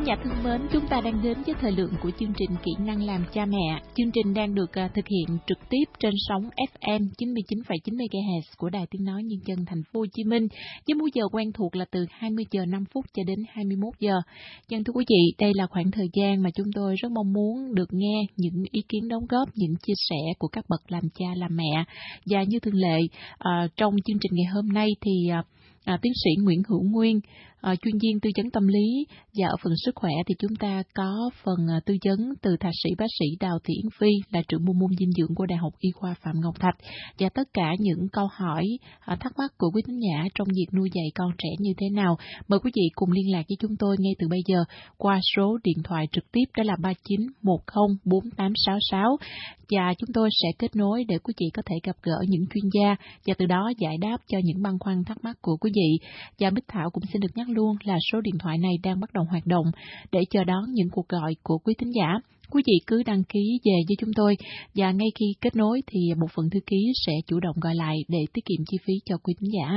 Thính giả thân mến, chúng ta đang đến với thời lượng của chương trình Kỹ năng làm cha mẹ. Chương trình đang được à, thực hiện trực tiếp trên sóng FM 99,9 MHz của Đài Tiếng nói Nhân dân Thành phố Hồ Chí Minh với múi giờ quen thuộc là từ 20 giờ 5 phút cho đến 21 giờ. Chân thưa quý vị, đây là khoảng thời gian mà chúng tôi rất mong muốn được nghe những ý kiến đóng góp, những chia sẻ của các bậc làm cha làm mẹ. Và như thường lệ, à, trong chương trình ngày hôm nay thì à, à tiến sĩ Nguyễn Hữu Nguyên, à, chuyên viên tư vấn tâm lý và ở phần sức khỏe thì chúng ta có phần à, tư vấn từ thạc sĩ bác sĩ Đào Thị Yến Phi là trưởng môn môn dinh dưỡng của Đại học Y khoa Phạm Ngọc Thạch và tất cả những câu hỏi à, thắc mắc của quý thính giả trong việc nuôi dạy con trẻ như thế nào mời quý vị cùng liên lạc với chúng tôi ngay từ bây giờ qua số điện thoại trực tiếp đó là 39104866 và chúng tôi sẽ kết nối để quý vị có thể gặp gỡ những chuyên gia và từ đó giải đáp cho những băn khoăn thắc mắc của quý vị. Và Bích Thảo cũng xin được nhắc luôn là số điện thoại này đang bắt đầu hoạt động để chờ đón những cuộc gọi của quý thính giả. Quý vị cứ đăng ký về với chúng tôi và ngay khi kết nối thì một phần thư ký sẽ chủ động gọi lại để tiết kiệm chi phí cho quý thính giả.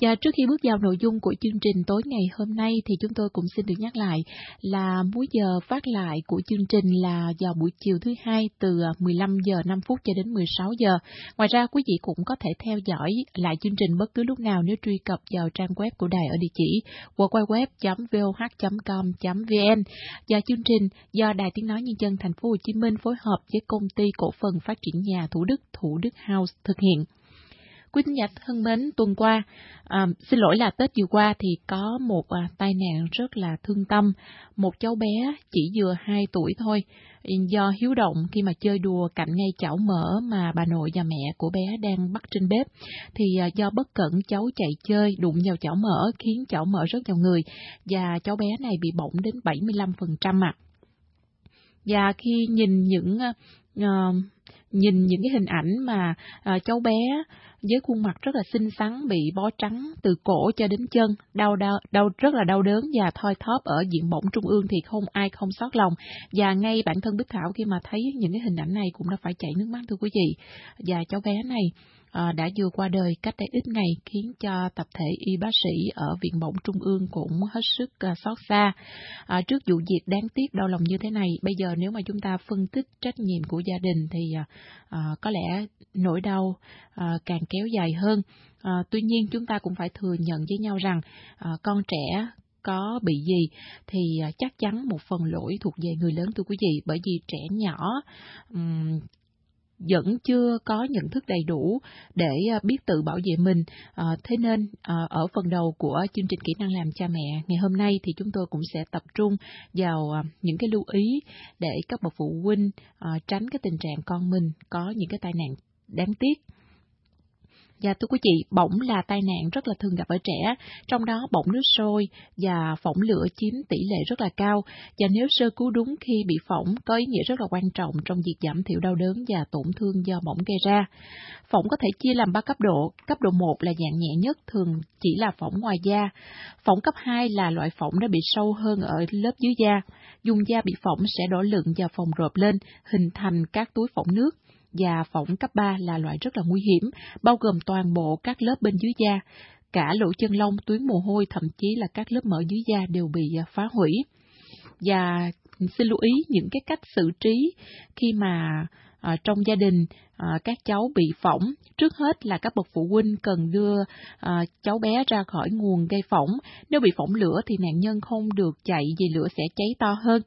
Và trước khi bước vào nội dung của chương trình tối ngày hôm nay thì chúng tôi cũng xin được nhắc lại là múi giờ phát lại của chương trình là vào buổi chiều thứ hai từ à, 15 giờ 5 phút cho đến 16 giờ. Ngoài ra, quý vị cũng có thể theo dõi lại chương trình bất cứ lúc nào nếu truy cập vào trang web của đài ở địa chỉ www.voh.com.vn. Và chương trình do Đài Tiếng nói Nhân dân Thành phố Hồ Chí Minh phối hợp với công ty cổ phần phát triển nhà Thủ Đức Thủ Đức House thực hiện. Quý thính giả thân mến, tuần qua, à, xin lỗi là Tết vừa qua thì có một à, tai nạn rất là thương tâm. Một cháu bé chỉ vừa 2 tuổi thôi, do hiếu động khi mà chơi đùa cạnh ngay chảo mỡ mà bà nội và mẹ của bé đang bắt trên bếp, thì à, do bất cẩn cháu chạy chơi đụng vào chảo mỡ khiến chảo mỡ rớt vào người và cháu bé này bị bỏng đến 75% ạ. À. Và khi nhìn những uh, nhìn những cái hình ảnh mà uh, cháu bé với khuôn mặt rất là xinh xắn bị bó trắng từ cổ cho đến chân, đau đau đau rất là đau đớn và thoi thóp ở diện bỏng trung ương thì không ai không sót lòng. Và ngay bản thân Bích Thảo khi mà thấy những cái hình ảnh này cũng đã phải chảy nước mắt thưa quý vị. Và cháu bé này Ờ, đã vừa qua đời cách đây ít ngày khiến cho tập thể y bác sĩ ở Viện Bỏng Trung ương cũng hết sức ờ, xót xa. Ờ, trước vụ việc đáng tiếc đau lòng như thế này, bây giờ nếu mà chúng ta phân tích trách nhiệm của gia đình thì có lẽ nỗi đau càng kéo dài hơn. Tuy nhiên chúng ta cũng phải thừa nhận với nhau rằng con trẻ có bị gì thì chắc chắn một phần lỗi thuộc về người lớn thưa quý vị bởi vì trẻ nhỏ um, vẫn chưa có nhận thức đầy đủ để à, biết tự bảo vệ mình. À, thế nên à, ở phần đầu của chương trình kỹ năng làm cha mẹ ngày hôm nay thì chúng tôi cũng sẽ tập trung vào à, những cái lưu ý để các bậc phụ huynh à, tránh cái tình trạng con mình có những cái tai nạn đáng tiếc và thưa quý chị bỏng là tai nạn rất là thường gặp ở trẻ, trong đó bỏng nước sôi và phỏng lửa chiếm tỷ lệ rất là cao. Và nếu sơ cứu đúng khi bị phỏng có ý nghĩa rất là quan trọng trong việc giảm thiểu đau đớn và tổn thương do bỏng gây ra. Phỏng có thể chia làm 3 cấp độ. Cấp độ 1 là dạng nhẹ nhất, thường chỉ là phỏng ngoài da. Phỏng cấp 2 là loại phỏng đã bị sâu hơn ở lớp dưới da. Dùng da bị phỏng sẽ đổ lượng và phồng rộp lên, hình thành các túi phỏng nước và phỏng cấp 3 là loại rất là nguy hiểm, bao gồm toàn bộ các lớp bên dưới da, cả lỗ chân lông, tuyến mồ hôi, thậm chí là các lớp mỡ dưới da đều bị à, phá hủy. Và xin lưu ý những cái cách xử trí khi mà à, trong gia đình à, các cháu bị phỏng. Trước hết là các bậc phụ huynh cần đưa à, cháu bé ra khỏi nguồn gây phỏng. Nếu bị phỏng lửa thì nạn nhân không được chạy vì lửa sẽ cháy to hơn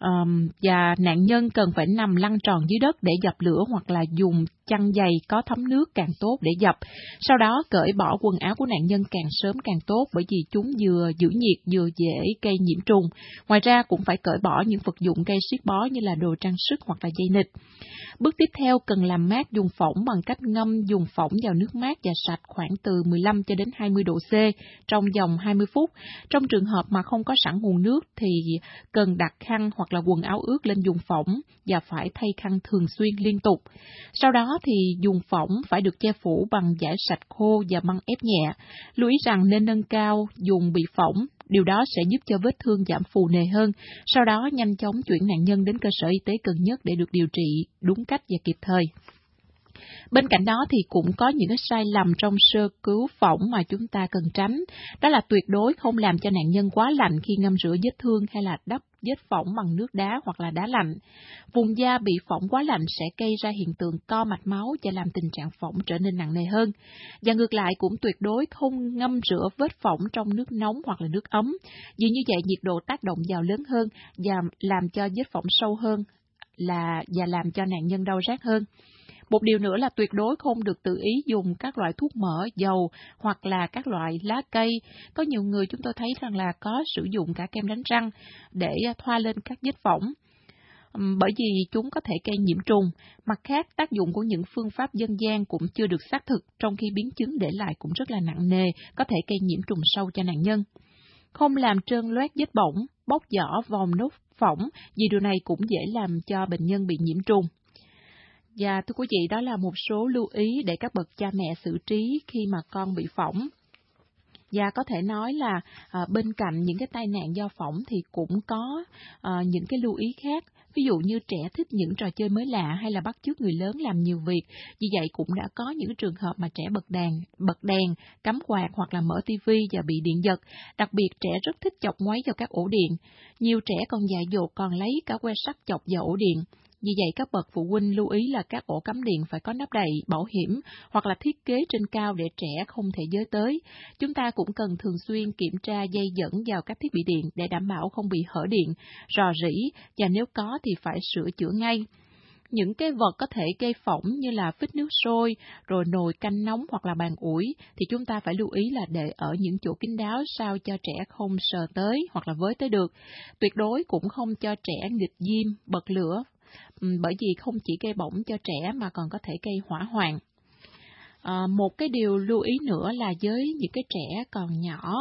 um, và nạn nhân cần phải nằm lăn tròn dưới đất để dập lửa hoặc là dùng chăn dày, có thấm nước càng tốt để dập. Sau đó cởi bỏ quần áo của nạn nhân càng sớm càng tốt bởi vì chúng vừa giữ nhiệt vừa dễ gây nhiễm trùng. Ngoài ra cũng phải cởi bỏ những vật dụng gây siết bó như là đồ trang sức hoặc là dây nịch. Bước tiếp theo cần làm mát dùng phỏng bằng cách ngâm dùng phỏng vào nước mát và sạch khoảng từ 15 cho đến 20 độ C trong vòng 20 phút. Trong trường hợp mà không có sẵn nguồn nước thì cần đặt khăn hoặc là quần áo ướt lên dùng phỏng và phải thay khăn thường xuyên liên tục. Sau đó thì dùng phỏng phải được che phủ bằng giải sạch khô và băng ép nhẹ. Lưu ý rằng nên nâng cao dùng bị phỏng Điều đó sẽ giúp cho vết thương giảm phù nề hơn, sau đó nhanh chóng chuyển nạn nhân đến cơ sở y tế gần nhất để được điều trị đúng cách và kịp thời. Bên cạnh đó thì cũng có những cái sai lầm trong sơ cứu phỏng mà chúng ta cần tránh. Đó là tuyệt đối không làm cho nạn nhân quá lạnh khi ngâm rửa vết thương hay là đắp vết phỏng bằng nước đá hoặc là đá lạnh. Vùng da bị phỏng quá lạnh sẽ gây ra hiện tượng co mạch máu và làm tình trạng phỏng trở nên nặng nề hơn. Và ngược lại cũng tuyệt đối không ngâm rửa vết phỏng trong nước nóng hoặc là nước ấm, vì như vậy nhiệt độ tác động vào lớn hơn và làm cho vết phỏng sâu hơn là và làm cho nạn nhân đau rát hơn. Một điều nữa là tuyệt đối không được tự ý dùng các loại thuốc mỡ, dầu hoặc là các loại lá cây. Có nhiều người chúng tôi thấy rằng là có sử dụng cả kem đánh răng để à, thoa lên các vết phỏng bởi vì chúng có thể gây nhiễm trùng. Mặt khác, tác dụng của những phương pháp dân gian cũng chưa được xác thực, trong khi biến chứng để lại cũng rất là nặng nề, có thể gây nhiễm trùng sâu cho nạn nhân. Không làm trơn loét vết bỏng, bóc vỏ vòng nốt phỏng, vì điều này cũng dễ làm cho bệnh nhân bị nhiễm trùng. Và thưa quý vị, đó là một số lưu ý để các bậc cha mẹ xử trí khi mà con bị phỏng. Và có thể nói là à, bên cạnh những cái tai nạn do phỏng thì cũng có à, những cái lưu ý khác. Ví dụ như trẻ thích những trò chơi mới lạ hay là bắt chước người lớn làm nhiều việc. Vì vậy cũng đã có những trường hợp mà trẻ bật đèn, bật đèn, cắm quạt hoặc là mở tivi và bị điện giật. Đặc biệt trẻ rất thích chọc ngoáy vào các ổ điện. Nhiều trẻ còn dại dột còn lấy cả que sắt chọc vào ổ điện. Vì vậy các bậc phụ huynh lưu ý là các ổ cắm điện phải có nắp đậy bảo hiểm hoặc là thiết kế trên cao để trẻ không thể giới tới. Chúng ta cũng cần thường xuyên kiểm tra dây dẫn vào các thiết bị điện để đảm bảo không bị hở điện, rò rỉ và nếu có thì phải sửa chữa ngay những cái vật có thể gây phỏng như là phích nước sôi, rồi nồi canh nóng hoặc là bàn ủi, thì chúng ta phải lưu ý là để ở những chỗ kín đáo sao cho trẻ không sờ tới hoặc là với tới được. Tuyệt đối cũng không cho trẻ nghịch diêm, bật lửa Ừ, bởi vì không chỉ gây bỏng cho trẻ mà còn có thể gây hỏa hoạn. À, một cái điều lưu ý nữa là với những cái trẻ còn nhỏ,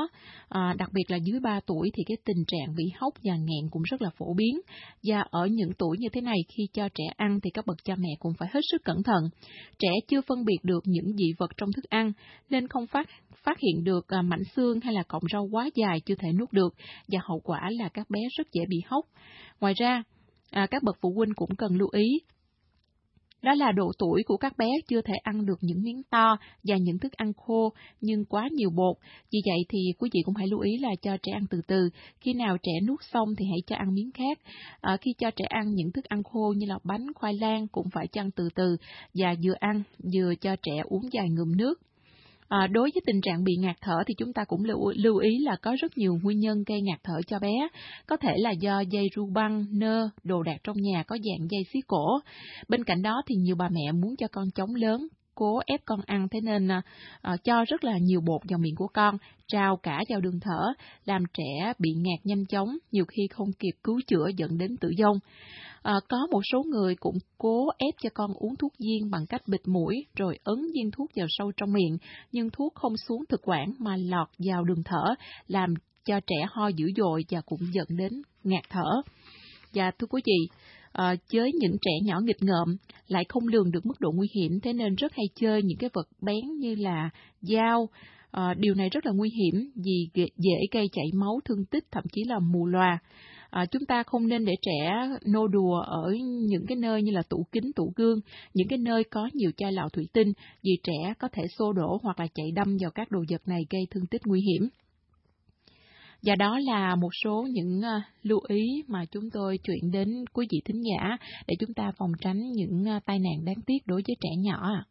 à, đặc biệt là dưới 3 tuổi thì cái tình trạng bị hốc và nghẹn cũng rất là phổ biến. Và ở những tuổi như thế này khi cho trẻ ăn thì các bậc cha mẹ cũng phải hết sức cẩn thận. Trẻ chưa phân biệt được những dị vật trong thức ăn nên không phát phát hiện được ờ, mảnh xương hay là cọng rau quá dài chưa thể nuốt được và hậu quả là các bé rất dễ bị hốc. Ngoài ra, à, các bậc phụ huynh cũng cần lưu ý. Đó là độ tuổi của các bé chưa thể ăn được những miếng to và những thức ăn khô nhưng quá nhiều bột. Vì vậy thì quý vị cũng hãy lưu ý là cho trẻ ăn từ từ. Khi nào trẻ nuốt xong thì hãy cho ăn miếng khác. À, khi cho trẻ ăn những thức ăn khô như là bánh, khoai lang cũng phải cho ăn từ từ và vừa ăn vừa cho trẻ uống vài ngụm nước. À, đối với tình trạng bị ngạt thở thì chúng ta cũng lưu, lưu ý là có rất nhiều nguyên nhân gây ngạt thở cho bé. Có thể là do dây ru băng, nơ, đồ đạc trong nhà có dạng dây xí cổ. Bên cạnh đó thì nhiều bà mẹ muốn cho con chống lớn, cố ép con ăn thế nên à, à cho rất là nhiều bột vào miệng của con, trao cả vào đường thở, làm trẻ bị ngạt nhanh chóng, nhiều khi không kịp cứu chữa dẫn đến tử vong. À, có một số người cũng cố ép cho con uống thuốc viên bằng cách bịt mũi rồi ấn viên thuốc vào sâu trong miệng, nhưng thuốc không xuống thực quản mà lọt vào đường thở, làm cho trẻ ho dữ dội và cũng dẫn đến ngạt thở. Và thưa quý vị, à, với những trẻ nhỏ nghịch ngợm lại không lường được mức độ nguy hiểm thế nên rất hay chơi những cái vật bén như là dao. À, điều này rất là nguy hiểm vì dễ gây chảy máu thương tích thậm chí là mù loà à, chúng ta không nên để trẻ nô đùa ở những cái nơi như là tủ kính, tủ gương, những cái nơi có nhiều chai lọ thủy tinh, vì trẻ có thể xô đổ hoặc là chạy đâm vào các đồ vật này gây thương tích nguy hiểm. Và đó là một số những uh, lưu ý mà chúng tôi chuyển đến quý vị thính giả để chúng ta phòng tránh những uh, tai nạn đáng tiếc đối với trẻ nhỏ.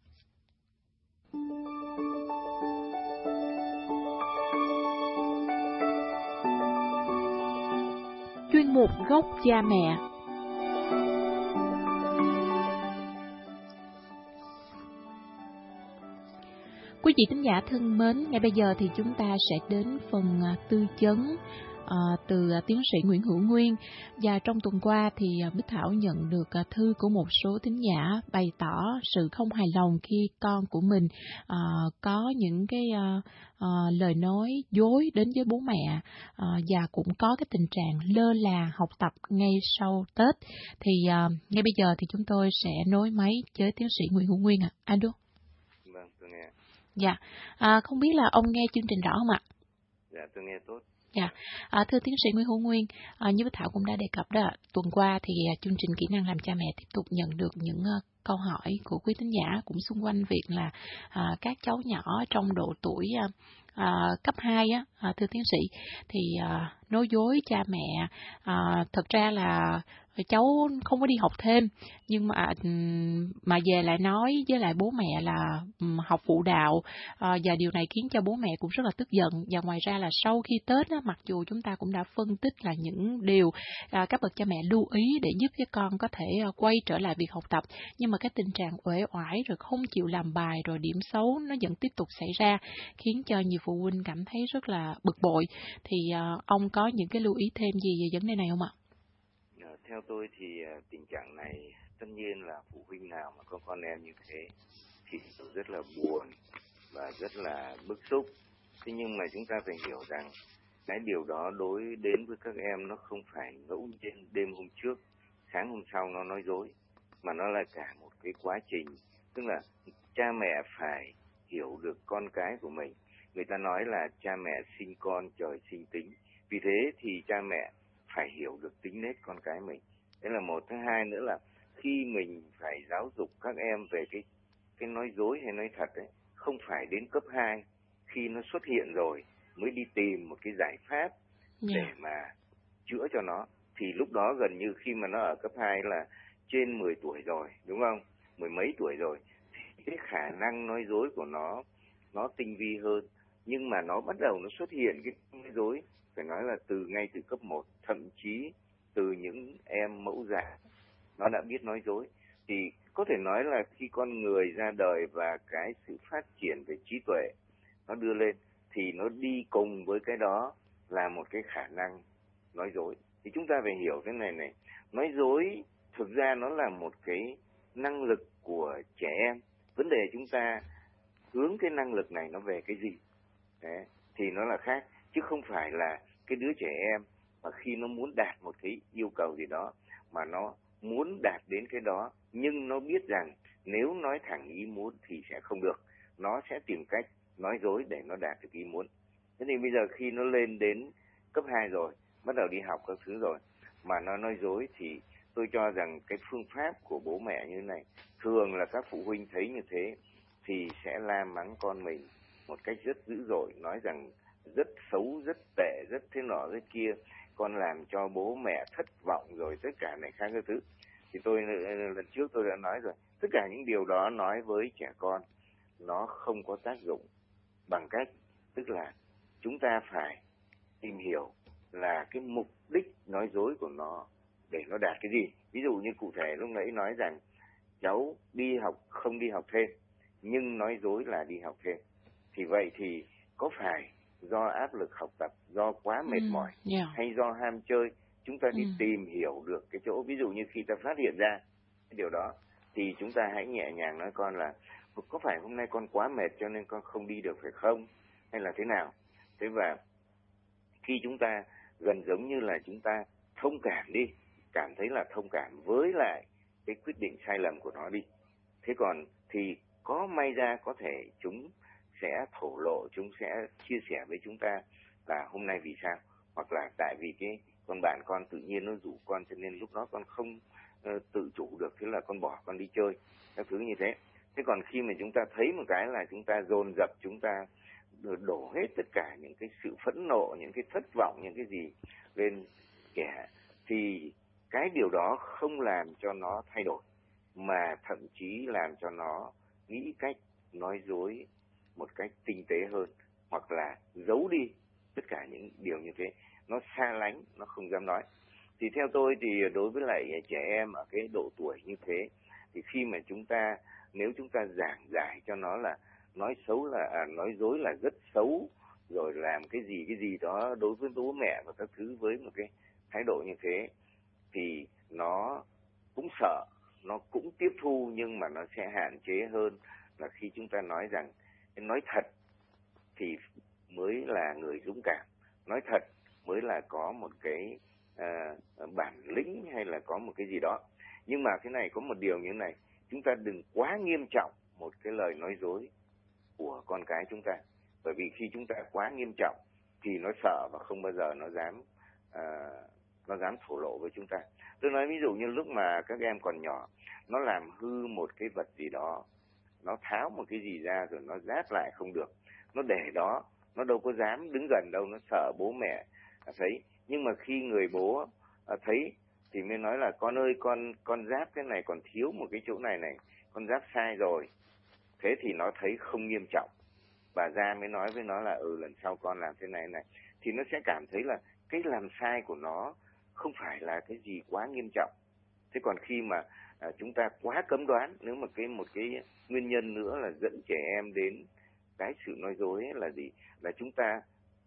Chuyên mục gốc cha mẹ. Quý vị thính giả thân mến, ngay bây giờ thì chúng ta sẽ đến phần à, tư chấn từ uh, tiến sĩ Nguyễn Hữu Nguyên và trong tuần qua thì uh, Bích Thảo nhận được uh, thư của một số thính giả bày tỏ sự không hài lòng khi con của mình có những cái lời nói dối đến với bố mẹ và cũng có cái tình trạng lơ là học tập ngay sau Tết thì ngay bây giờ thì chúng tôi sẽ nối máy với tiến sĩ Nguyễn Hữu Nguyên ạ. À. Alo. Vâng, tôi nghe. Dạ, à, không biết là ông nghe chương trình rõ không ạ? Dạ, tôi nghe tốt. Dạ, à, thưa tiến sĩ Nguyễn Hữu Nguyên, à, như Thảo cũng đã đề cập đó, tuần qua thì à, chương trình kỹ năng làm cha mẹ tiếp tục nhận được những à, câu hỏi của quý tín giả cũng xung quanh việc là à, các cháu nhỏ trong độ tuổi à, à, cấp 2 á, à, thưa tiến sĩ, thì à, nói dối cha mẹ. À, thật ra là cháu không có đi học thêm nhưng mà mà về lại nói với lại bố mẹ là học phụ đạo. À, và điều này khiến cho bố mẹ cũng rất là tức giận. Và ngoài ra là sau khi tết á, mặc dù chúng ta cũng đã phân tích là những điều à, các bậc cha mẹ lưu ý để giúp cho con có thể à, quay trở lại việc học tập nhưng mà cái tình trạng uể oải rồi không chịu làm bài rồi điểm xấu nó vẫn tiếp tục xảy ra khiến cho nhiều phụ huynh cảm thấy rất là bực bội. Thì à, ông có những cái lưu ý thêm gì về vấn đề này không ạ? Ờ, theo tôi thì ờ, tình trạng này tất nhiên là phụ huynh nào mà có con em như thế thì rất là buồn và rất là bức xúc. Thế nhưng mà chúng ta phải hiểu rằng cái điều đó đối đến với các em nó không phải ngẫu nhiên đêm hôm trước, sáng hôm sau nó nói dối, mà nó là cả một cái quá trình. Tức là cha mẹ phải hiểu được con cái của mình. Người ta nói là cha mẹ sinh con trời sinh tính vì thế thì cha mẹ phải hiểu được tính nết con cái mình đấy là một thứ hai nữa là khi mình phải giáo dục các em về cái cái nói dối hay nói thật ấy không phải đến cấp 2 khi nó xuất hiện rồi mới đi tìm một cái giải pháp yeah. Dạ. để mà chữa cho nó thì lúc đó gần như khi mà nó ở cấp 2 là trên 10 tuổi rồi đúng không mười mấy tuổi rồi thì cái khả năng nói dối của nó nó tinh vi hơn nhưng mà nó bắt đầu nó xuất hiện cái nói dối phải nói là từ ngay từ cấp 1 thậm chí từ những em mẫu giả nó đã biết nói dối. Thì có thể nói là khi con người ra đời và cái sự phát triển về trí tuệ nó đưa lên thì nó đi cùng với cái đó là một cái khả năng nói dối. Thì chúng ta phải hiểu cái này này nói dối thực ra nó là một cái năng lực của trẻ em. Vấn đề chúng ta hướng cái năng lực này nó về cái gì? Đấy, thì nó là khác chứ không phải là cái đứa trẻ em mà khi nó muốn đạt một cái yêu cầu gì đó mà nó muốn đạt đến cái đó, nhưng nó biết rằng nếu nói thẳng ý muốn thì sẽ không được. Nó sẽ tìm cách nói dối để nó đạt được ý muốn. Thế thì bây giờ khi nó lên đến cấp 2 rồi, bắt đầu đi học các thứ rồi, mà nó nói dối thì tôi cho rằng cái phương pháp của bố mẹ như này, thường là các phụ huynh thấy như thế thì sẽ la mắng con mình một cách rất dữ dội, nói rằng rất xấu, rất tệ, rất thế nọ, thế kia, con làm cho bố mẹ thất vọng rồi, tất cả này khác cái thứ. Thì tôi, lần trước tôi đã nói rồi, tất cả những điều đó nói với trẻ con, nó không có tác dụng bằng cách, tức là chúng ta phải tìm hiểu là cái mục đích nói dối của nó để nó đạt cái gì. Ví dụ như cụ thể lúc nãy nói rằng, cháu đi học, không đi học thêm, nhưng nói dối là đi học thêm. Thì vậy thì có phải do áp lực học tập do quá mệt ừ, mỏi yeah. hay do ham chơi chúng ta đi ừ. tìm hiểu được cái chỗ ví dụ như khi ta phát hiện ra điều đó thì chúng ta hãy nhẹ nhàng nói con là có phải hôm nay con quá mệt cho nên con không đi được phải không hay là thế nào thế và khi chúng ta gần giống như là chúng ta thông cảm đi cảm thấy là thông cảm với lại cái quyết định sai lầm của nó đi thế còn thì có may ra có thể chúng sẽ thổ lộ chúng sẽ chia sẻ với chúng ta là hôm nay vì sao? Hoặc là tại vì cái con bạn con tự nhiên nó rủ con cho nên lúc đó con không uh, tự chủ được thế là con bỏ con đi chơi. Các thứ như thế. Thế còn khi mà chúng ta thấy một cái là chúng ta dồn dập chúng ta đổ hết tất cả những cái sự phẫn nộ những cái thất vọng những cái gì lên kẻ thì cái điều đó không làm cho nó thay đổi mà thậm chí làm cho nó nghĩ cách nói dối một cách tinh tế hơn hoặc là giấu đi tất cả những điều như thế. Nó xa lánh nó không dám nói. Thì theo tôi thì đối với lại trẻ em ở cái độ tuổi như thế thì khi mà chúng ta nếu chúng ta giảng giải cho nó là nói xấu là à, nói dối là rất xấu rồi làm cái gì cái gì đó đối với bố mẹ và các thứ với một cái thái độ như thế thì nó cũng sợ nó cũng tiếp thu nhưng mà nó sẽ hạn chế hơn. Là khi chúng ta nói rằng nói thật thì mới là người dũng cảm. Nói thật mới là có một cái uh, bản lĩnh hay là có một cái gì đó. Nhưng mà cái này có một điều như thế này chúng ta đừng quá nghiêm trọng một cái lời nói dối của con cái chúng ta. Bởi vì khi chúng ta quá nghiêm trọng thì nó sợ và không bao giờ nó dám uh, nó dám thổ lộ với chúng ta. Tôi nói ví dụ như lúc mà các em còn nhỏ nó làm hư một cái vật gì đó nó tháo một cái gì ra rồi nó ráp lại không được. Nó để đó nó đâu có dám đứng gần đâu nó sợ bố mẹ à, thấy. Nhưng mà khi người bố à, thấy thì mới nói là con ơi con con giáp cái này còn thiếu một cái chỗ này này con giáp sai rồi. Thế thì nó thấy không nghiêm trọng. Bà ra mới nói với nó là ừ lần sau con làm thế này này. Thì nó sẽ cảm thấy là cái làm sai của nó không phải là cái gì quá nghiêm trọng. Thế còn khi mà à, chúng ta quá cấm đoán nếu mà cái một cái nguyên nhân nữa là dẫn trẻ em đến cái sự nói dối ấy là gì là chúng ta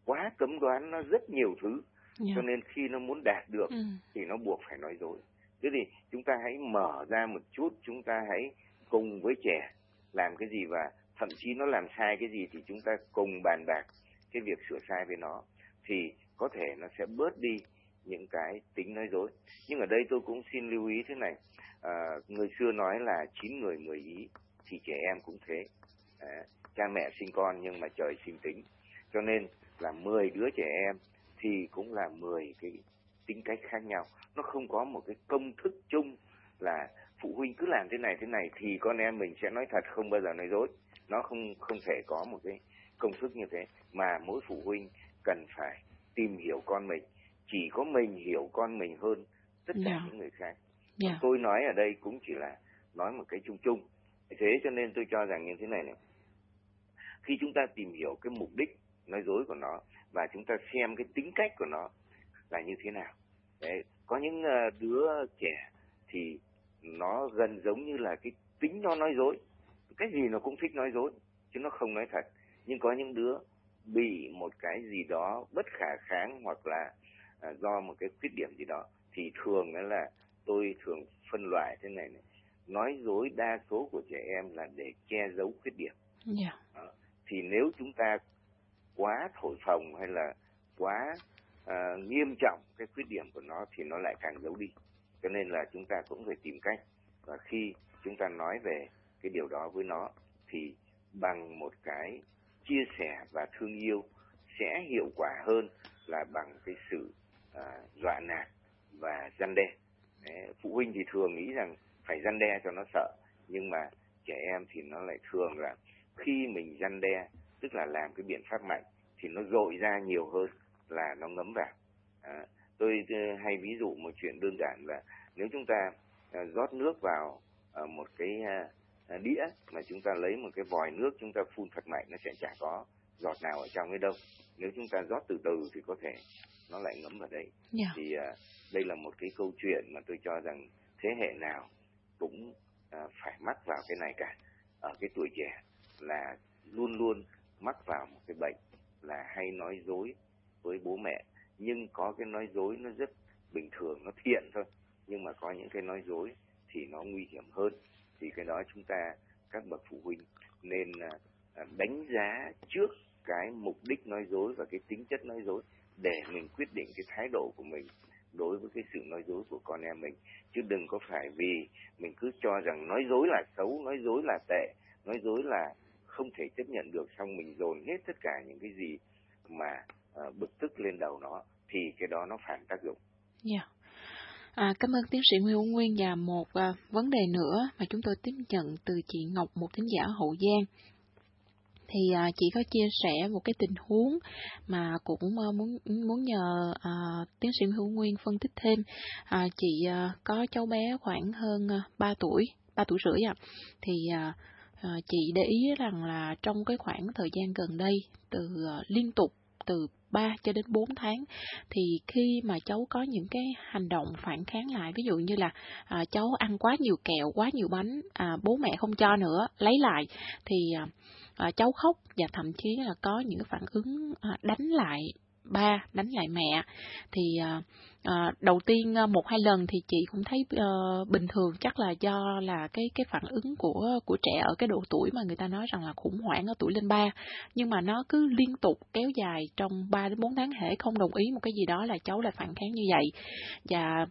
quá cấm đoán nó rất nhiều thứ yeah. Dạ. cho nên khi nó muốn đạt được ừ. thì nó buộc phải nói dối thế thì chúng ta hãy mở ra một chút chúng ta hãy cùng với trẻ làm cái gì và thậm chí nó làm sai cái gì thì chúng ta cùng bàn bạc cái việc sửa sai với nó thì có thể nó sẽ bớt đi những cái tính nói dối nhưng ở đây tôi cũng xin lưu ý thế này à, người xưa nói là chín người mười ý thì trẻ em cũng thế à, cha mẹ sinh con nhưng mà trời sinh tính cho nên là 10 đứa trẻ em thì cũng là 10 cái tính cách khác nhau nó không có một cái công thức chung là phụ huynh cứ làm thế này thế này thì con em mình sẽ nói thật không bao giờ nói dối nó không không thể có một cái công thức như thế mà mỗi phụ huynh cần phải tìm hiểu con mình chỉ có mình hiểu con mình hơn tất cả yeah. Dạ. những người khác yeah. Dạ. tôi nói ở đây cũng chỉ là nói một cái chung chung thế cho nên tôi cho rằng như thế này này. Khi chúng ta tìm hiểu cái mục đích nói dối của nó và chúng ta xem cái tính cách của nó là như thế nào. Đấy, có những ờ, đứa trẻ thì nó gần giống như là cái tính nó nói dối. Cái gì nó cũng thích nói dối chứ nó không nói thật. Nhưng có những đứa bị một cái gì đó bất khả kháng hoặc là ờ, do một cái khuyết điểm gì đó thì thường là tôi thường phân loại thế này này nói dối đa số của trẻ em là để che giấu khuyết điểm yeah. Đó. thì nếu chúng ta quá thổi phồng hay là quá uh, nghiêm trọng cái khuyết điểm của nó thì nó lại càng giấu đi cho nên là chúng ta cũng phải tìm cách và khi chúng ta nói về cái điều đó với nó thì bằng một cái chia sẻ và thương yêu sẽ hiệu quả hơn là bằng cái sự uh, dọa nạt và răn đe Đấy, phụ huynh thì thường nghĩ rằng phải răn đe cho nó sợ nhưng mà trẻ em thì nó lại thường là khi mình răn đe tức là làm cái biện pháp mạnh thì nó dội ra nhiều hơn là nó ngấm vào à, tôi ờ, hay ví dụ một chuyện đơn giản là nếu chúng ta à, rót nước vào à, một cái à, đĩa mà chúng ta lấy một cái vòi nước chúng ta phun thật mạnh nó sẽ chả có giọt nào ở trong ấy đâu nếu chúng ta rót từ từ thì có thể nó lại ngấm vào đây yeah. Dạ. thì à, đây là một cái câu chuyện mà tôi cho rằng thế hệ nào cũng à, phải mắc vào cái này cả. Ở cái tuổi trẻ là luôn luôn mắc vào một cái bệnh là hay nói dối với bố mẹ. Nhưng có cái nói dối nó rất bình thường, nó thiện thôi. Nhưng mà có những cái nói dối thì nó nguy hiểm hơn. Thì cái đó chúng ta, các bậc phụ huynh nên à, à, đánh giá trước cái mục đích nói dối và cái tính chất nói dối để mình quyết định cái thái độ của mình đối với cái sự nói dối của con em mình chứ đừng có phải vì mình cứ cho rằng nói dối là xấu nói dối là tệ nói dối là không thể chấp nhận được xong mình dồn hết tất cả những cái gì mà uh, bực tức lên đầu nó thì cái đó nó phản tác dụng. Yeah. À, cảm ơn tiến sĩ Nguyễn Hữu Nguyên và một à, vấn đề nữa mà chúng tôi tiếp nhận từ chị Ngọc một thính giả Hậu Giang thì à, chị có chia sẻ một cái tình huống mà cũng à, muốn muốn nhờ à, tiến sĩ Nguyễn Hữu Nguyên phân tích thêm. À, chị à, có cháu bé khoảng hơn à, 3 tuổi, 3 tuổi rưỡi à. Thì à, chị để ý rằng là trong cái khoảng thời gian gần đây từ à, liên tục từ 3 cho đến 4 tháng thì khi mà cháu có những cái hành động phản kháng lại ví dụ như là à, cháu ăn quá nhiều kẹo quá nhiều bánh à, bố mẹ không cho nữa lấy lại thì à, à, cháu khóc và thậm chí là có những phản ứng à, đánh lại ba đánh lại mẹ. Thì à, à, đầu tiên à, một hai lần thì chị cũng thấy à, bình thường chắc là do là cái cái phản ứng của của trẻ ở cái độ tuổi mà người ta nói rằng là khủng hoảng ở tuổi lên ba. Nhưng mà nó cứ liên tục kéo dài trong 3 đến 4 tháng hệ không đồng ý một cái gì đó là cháu lại phản kháng như vậy. Và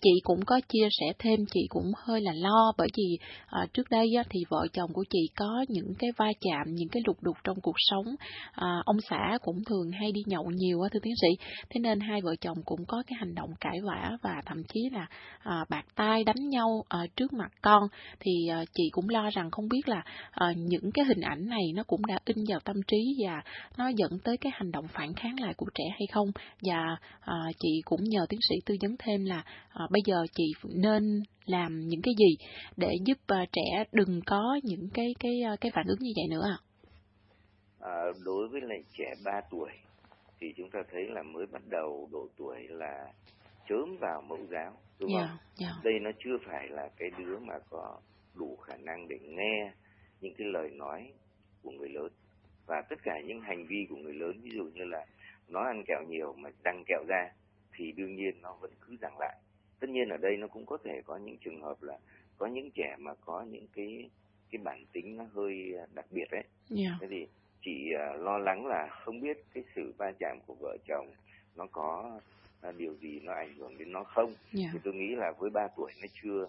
chị cũng có chia sẻ thêm chị cũng hơi là lo bởi vì à, trước đây á, thì vợ chồng của chị có những cái va chạm những cái lục đục trong cuộc sống. À, ông xã cũng thường hay đi nhậu nhiều á thưa tiến sĩ. Thế nên hai vợ chồng cũng có cái hành động cãi vã và thậm chí là à, bạc tay đánh nhau à, trước mặt con. Thì à, chị cũng lo rằng không biết là à, những cái hình ảnh này nó cũng đã in vào tâm trí và nó dẫn tới cái hành động phản kháng lại của trẻ hay không. Và à, chị cũng nhờ tiến sĩ tư vấn thêm là à, bây giờ chị nên làm những cái gì để giúp à, trẻ đừng có những cái cái à, cái phản ứng như vậy nữa ạ? À, đối với lại trẻ 3 tuổi thì chúng ta thấy là mới bắt đầu độ tuổi là chớm vào mẫu giáo đúng yeah, không? Yeah. Đây nó chưa phải là cái đứa mà có đủ khả năng để nghe những cái lời nói của người lớn và tất cả những hành vi của người lớn ví dụ như là nó ăn kẹo nhiều mà đăng kẹo ra thì đương nhiên nó vẫn cứ rằng lại tất nhiên ở đây nó cũng có thể có những trường hợp là có những trẻ mà có những cái cái bản tính nó hơi đặc biệt đấy yeah. thế thì chị uh, lo lắng là không biết cái sự va chạm của vợ chồng nó có uh, điều gì nó ảnh hưởng đến nó không yeah. thì tôi nghĩ là với 3 tuổi nó chưa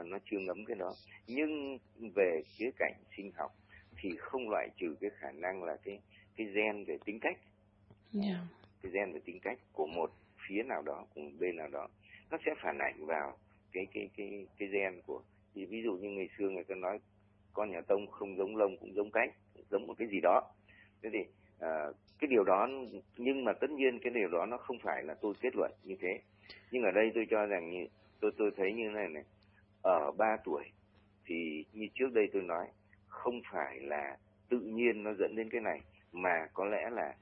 uh, nó chưa ngấm cái đó nhưng về khía cạnh sinh học thì không loại trừ cái khả năng là cái cái gen về tính cách yeah. cái gen về tính cách của một phía nào đó của một bên nào đó nó sẽ phản ảnh vào cái cái cái cái gen của thì ví dụ như ngày xưa người ta nói con nhà tông không giống lông cũng giống cánh giống một cái gì đó. Thế thì à, cái điều đó nhưng mà tất nhiên cái điều đó nó không phải là tôi kết luận như thế. Nhưng ở đây tôi cho rằng như tôi tôi thấy như này này ở ba tuổi thì như trước đây tôi nói không phải là tự nhiên nó dẫn đến cái này mà có lẽ là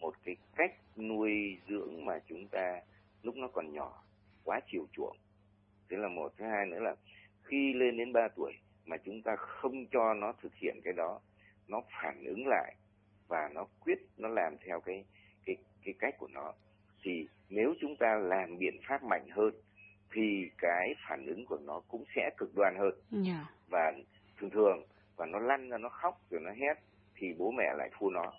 một cái cách nuôi dưỡng mà chúng ta lúc nó còn nhỏ quá chiều chuộng. Thế là một thứ hai nữa là khi lên đến 3 tuổi mà chúng ta không cho nó thực hiện cái đó nó phản ứng lại và nó quyết nó làm theo cái cái cái cách của nó. Thì nếu chúng ta làm biện pháp mạnh hơn thì cái phản ứng của nó cũng sẽ cực đoan hơn. Yeah. và thường thường và nó lăn ra nó khóc rồi nó hét thì bố mẹ lại thua nó.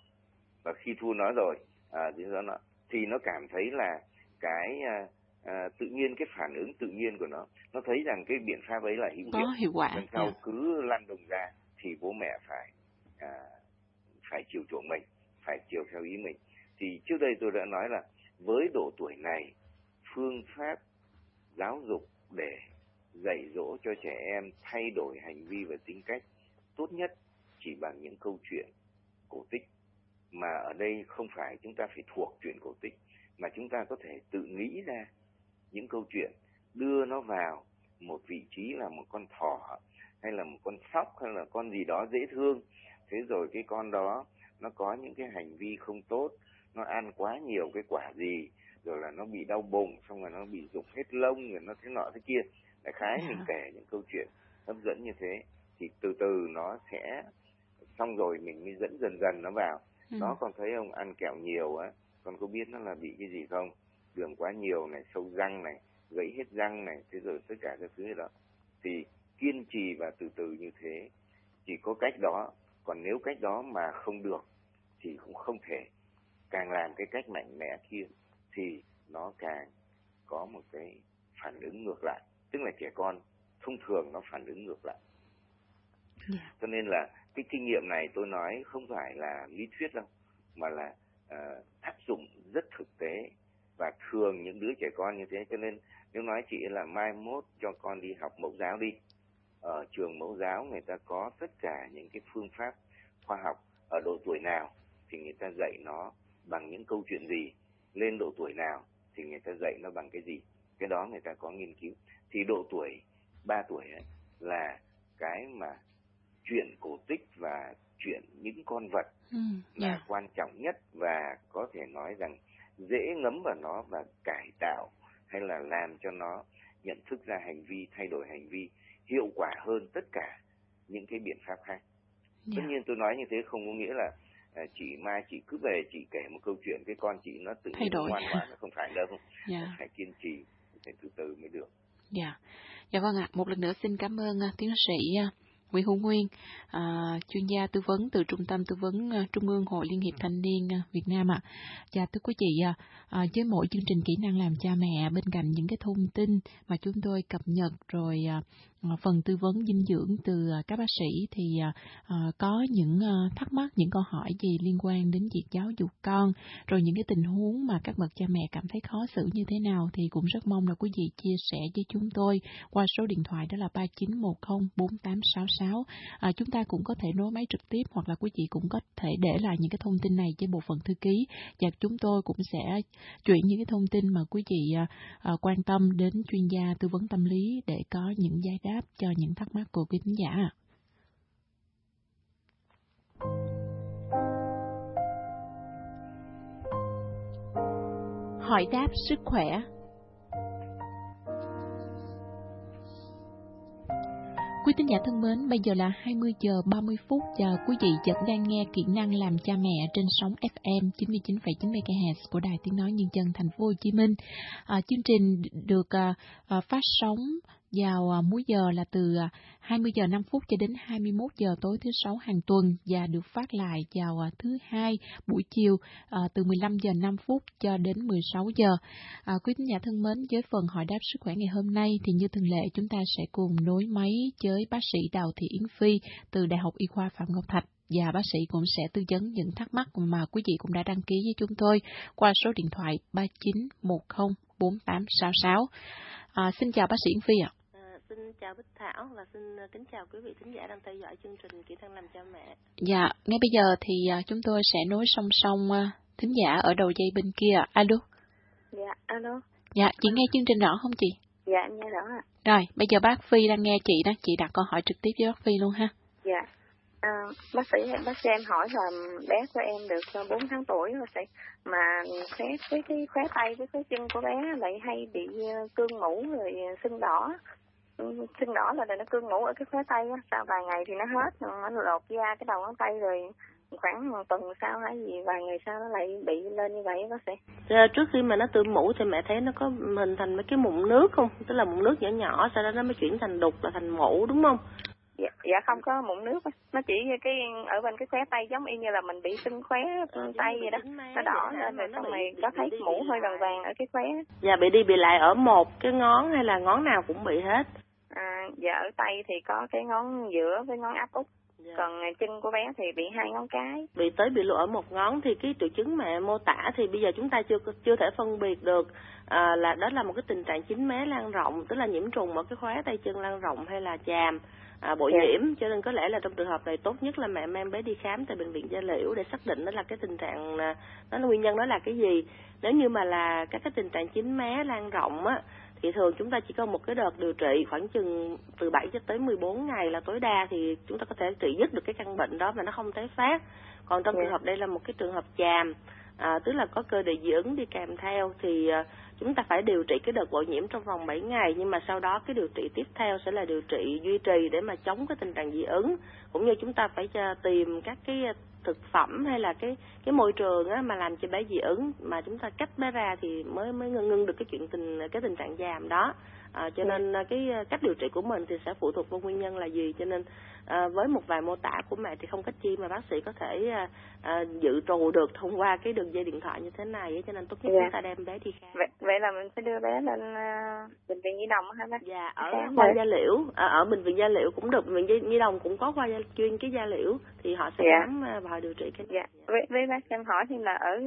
Và khi thua nó rồi à, nó thì nó cảm thấy là cái à, à, tự nhiên cái phản ứng tự nhiên của nó. Nó thấy rằng cái biện pháp ấy là hữu hiệu. hiệu quả lần sau yeah. cứ lăn đồng ra thì bố mẹ phải à, phải chiều chuộng mình phải chiều theo ý mình. Thì trước đây tôi đã nói là với độ tuổi này phương pháp giáo dục để dạy dỗ cho trẻ em thay đổi hành vi và tính cách tốt nhất chỉ bằng những câu chuyện cổ tích. Mà ở đây không phải chúng ta phải thuộc chuyện cổ tích mà chúng ta có thể tự nghĩ ra những câu chuyện đưa nó vào một vị trí là một con thỏ hay là một con sóc hay là con gì đó dễ thương. Thế rồi cái con đó nó có những cái hành vi không tốt nó ăn quá nhiều cái quả gì rồi là nó bị đau bụng xong rồi nó bị rụng hết lông rồi nó thế nọ thế kia. Đại khái mình kể những câu chuyện hấp dẫn như thế thì từ từ nó sẽ xong rồi mình mới dẫn dần dần nó vào. Ừ. nó còn thấy ông ăn kẹo nhiều á con có biết nó là bị cái gì không? Đường quá nhiều này sâu răng này gãy hết răng này thế rồi tất cả các thứ đó. Thì kiên trì và từ từ như thế. Chỉ có cách đó còn nếu cách đó mà không được thì cũng không thể. Càng làm cái cách mạnh mẽ kia thì nó càng có một cái phản ứng ngược lại. Tức là trẻ con thông thường nó phản ứng ngược lại. Yeah. Dạ. cho nên là cái kinh nghiệm này tôi nói không phải là lý thuyết đâu mà là uh, áp dụng rất thực tế và thường những đứa trẻ con như thế. Cho nên nếu nói chị là mai mốt cho con đi học mẫu giáo đi ở trường mẫu giáo người ta có tất cả những cái phương pháp khoa học ở độ tuổi nào thì người ta dạy nó bằng những câu chuyện gì lên độ tuổi nào thì người ta dạy nó bằng cái gì. Cái đó người ta có nghiên cứu. Thì độ tuổi 3 tuổi ấy là cái mà chuyện cổ tích và chuyện những con vật ừ, là yeah. quan trọng nhất và có thể nói rằng dễ ngấm vào nó và cải tạo hay là làm cho nó nhận thức ra hành vi thay đổi hành vi hiệu quả hơn tất cả những cái biện pháp khác yeah. tất nhiên tôi nói như thế không có nghĩa là à, chị mai chị cứ về chị kể một câu chuyện cái con chị nó tự ngoan ngoãn nó không phải đâu yeah. phải kiên trì phải từ từ mới được dạ dạ vâng ạ một lần nữa xin cảm ơn uh, tiến sĩ uh, Nguyễn Hữu Nguyên, à, chuyên gia tư vấn từ Trung tâm Tư vấn à, Trung ương Hội Liên hiệp Thanh niên à, Việt Nam ạ. À. Và thưa quý chị à, à, với mỗi chương trình kỹ năng làm cha mẹ bên cạnh những cái thông tin mà chúng tôi cập nhật rồi à, phần tư vấn dinh dưỡng từ à, các bác sĩ thì à, à, có những thắc mắc, những câu hỏi gì liên quan đến việc giáo dục con, rồi những cái tình huống mà các bậc cha mẹ cảm thấy khó xử như thế nào thì cũng rất mong là quý vị chia sẻ với chúng tôi qua số điện thoại đó là 39104866 À, chúng ta cũng có thể nối máy trực tiếp hoặc là quý vị cũng có thể để lại những cái thông tin này trên bộ phận thư ký và chúng tôi cũng sẽ chuyển những cái thông tin mà quý vị à, quan tâm đến chuyên gia tư vấn tâm lý để có những giải đáp đáp cho những thắc mắc của quý khán giả. Hỏi đáp sức khỏe Quý tín giả thân mến, bây giờ là 20 giờ 30 phút và quý vị vẫn đang nghe kỹ năng làm cha mẹ trên sóng FM 99,9 MHz của Đài Tiếng nói Nhân dân Thành phố Hồ Chí Minh. À, chương trình được à, à, phát sóng vào à, múi giờ là từ à, 20 giờ 5 phút cho đến 21 giờ tối thứ sáu hàng tuần và được phát lại vào à, thứ hai buổi chiều từ 15 giờ 5 phút cho đến 16 giờ. À, quý khán giả thân mến, với phần hỏi đáp sức khỏe ngày hôm nay thì như thường lệ chúng ta sẽ cùng nối máy với bác sĩ Đào Thị Yến Phi từ Đại học Y khoa Phạm Ngọc Thạch và bác sĩ cũng sẽ tư vấn những thắc mắc mà quý vị cũng đã đăng ký với chúng tôi qua số điện thoại 3910 4866. À, xin chào bác sĩ Yến Phi ạ. À, xin chào Bích Thảo và xin à, kính chào quý vị thính giả đang theo dõi chương trình kỹ năng làm cha mẹ. Dạ, ngay bây giờ thì à, chúng tôi sẽ nối song song à, thính giả ở đầu dây bên kia. Alo. Dạ, alo. Dạ, chị nghe chương trình rõ không chị? Dạ, nghe rõ ạ. Rồi, bây giờ bác Phi đang nghe chị đó, chị đặt câu hỏi trực tiếp với bác Phi luôn ha. Dạ. À, bác sĩ bác sĩ em hỏi là bé của em được ờ, 4 tháng tuổi rồi sĩ mà khóe cái cái khóe tay với cái chân của bé lại hay bị ờ, cương mũ rồi ờ, sưng đỏ. Ừ, sưng đỏ là nó cương mũ ở cái khóe tay á sau vài ngày thì nó hết nó lột da cái đầu ngón tay rồi khoảng một tuần sau hay gì vài ngày sau nó lại bị lên như vậy bác sĩ. À, trước khi mà nó tự mũ thì mẹ thấy nó có hình thành mấy cái mụn nước không? Tức là mụn nước nhỏ nhỏ sau đó nó mới chuyển thành đục là thành mũ đúng không? Dạ, không có mụn nước nó chỉ cái ở bên cái khóe tay giống y như là mình bị sưng khóe à, tay vậy đó. nó đỏ lên rồi xong này có thấy mũ hơi vàng vàng ở cái khóe dạ bị đi bị lại ở một cái ngón hay là ngón nào cũng bị hết. À dạ ở tay thì có cái ngón giữa với ngón áp út. Dạ. còn chân của bé thì bị hai ngón cái. Bị tới bị lộ ở một ngón thì cái triệu chứng mẹ mô tả thì bây giờ chúng ta chưa chưa thể phân biệt được à, là đó là một cái tình trạng chín mé lan rộng tức là nhiễm trùng ở cái khóe tay chân lan rộng hay là chàm à, bội. Dạ. nhiễm cho nên có lẽ là trong trường hợp này tốt nhất là mẹ mang bé đi khám tại bệnh viện da liễu để xác định đó là cái tình trạng à, nó nguyên nhân đó là cái gì nếu như mà là các cái tình trạng chín mé lan rộng á thì thường chúng ta chỉ có một cái đợt điều trị khoảng chừng từ 7 cho tới 14 ngày là tối đa thì chúng ta có thể trị dứt được cái căn bệnh đó mà nó không tái phát còn trong yeah. trường dạ. hợp đây là một cái trường hợp chàm à, tức là có cơ địa dị ứng đi kèm theo thì à, chúng ta phải điều trị cái đợt bội nhiễm trong vòng 7 ngày nhưng mà sau đó cái điều trị tiếp theo sẽ là điều trị duy trì để mà chống cái tình trạng dị ứng. Cũng như chúng ta phải tìm các cái thực phẩm hay là cái cái môi trường á, mà làm cho bé dị ứng. Mà chúng ta cách bé ra thì mới mới ngưng ngưng được cái chuyện tình cái tình trạng giảm đó. À, cho nên à, cái cách điều trị của mình thì sẽ phụ thuộc vào nguyên nhân là gì. Cho nên à, với một vài mô tả của mẹ thì không cách chi mà bác sĩ có thể à, à, dự trù được thông qua cái đường dây điện thoại như thế này cho nên tốt nhất yeah. chúng ta đem bé đi khám vậy, vậy là mình phải đưa bé lên uh, bệnh viện nhi đồng hả bác dạ ở khoa da liễu ở, ở bệnh viện da liễu cũng được bệnh viện nhi đồng cũng có khoa gia, chuyên cái da liễu thì họ sẽ yeah. khám và họ điều trị cái dạ. dạ. với, với bác em hỏi thì là ở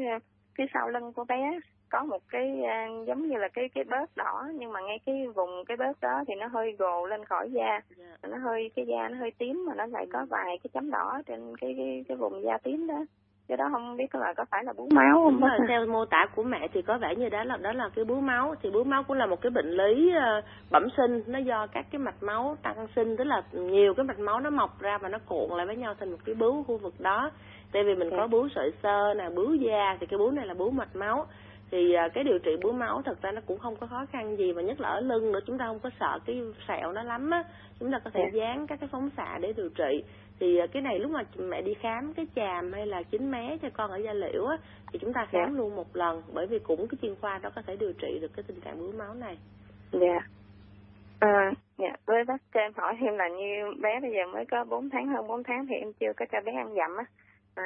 phía sau lưng của bé có một cái uh, giống như là cái cái bớt đỏ nhưng mà ngay cái vùng cái bớt đó thì nó hơi gồ lên khỏi da yeah. Dạ. nó hơi cái da nó hơi tím mà nó lại có vài cái chấm đỏ trên cái cái, cái vùng da tím đó cái đó không biết là có phải là bú máu không Đúng rồi, theo mô tả của mẹ thì có vẻ như đó là đó là cái bú máu thì bú máu cũng là một cái bệnh lý uh, bẩm sinh nó do các cái mạch máu tăng sinh tức là nhiều cái mạch máu nó mọc ra và nó cuộn lại với nhau thành một cái bướu khu vực đó tại vì mình yeah. có dạ. bướu sợi xơ nè bướu da thì cái bướu này là bướu mạch máu thì à, cái điều trị bướu máu thật ra nó cũng không có khó khăn gì mà nhất là ở lưng nữa chúng ta không có sợ cái sẹo nó lắm á chúng ta có thể. Dạ. dán các cái phóng xạ để điều trị thì à, cái này lúc mà mẹ đi khám cái chàm hay là chín mé cho con ở da liễu á thì chúng ta khám yeah. Dạ. luôn một lần bởi vì cũng cái chuyên khoa đó có thể điều trị được cái tình trạng bướu máu này dạ yeah. à, Dạ, với bác cho em hỏi thêm là như bé bây giờ mới có 4 tháng hơn 4 tháng thì em chưa có cho bé ăn dặm á. À,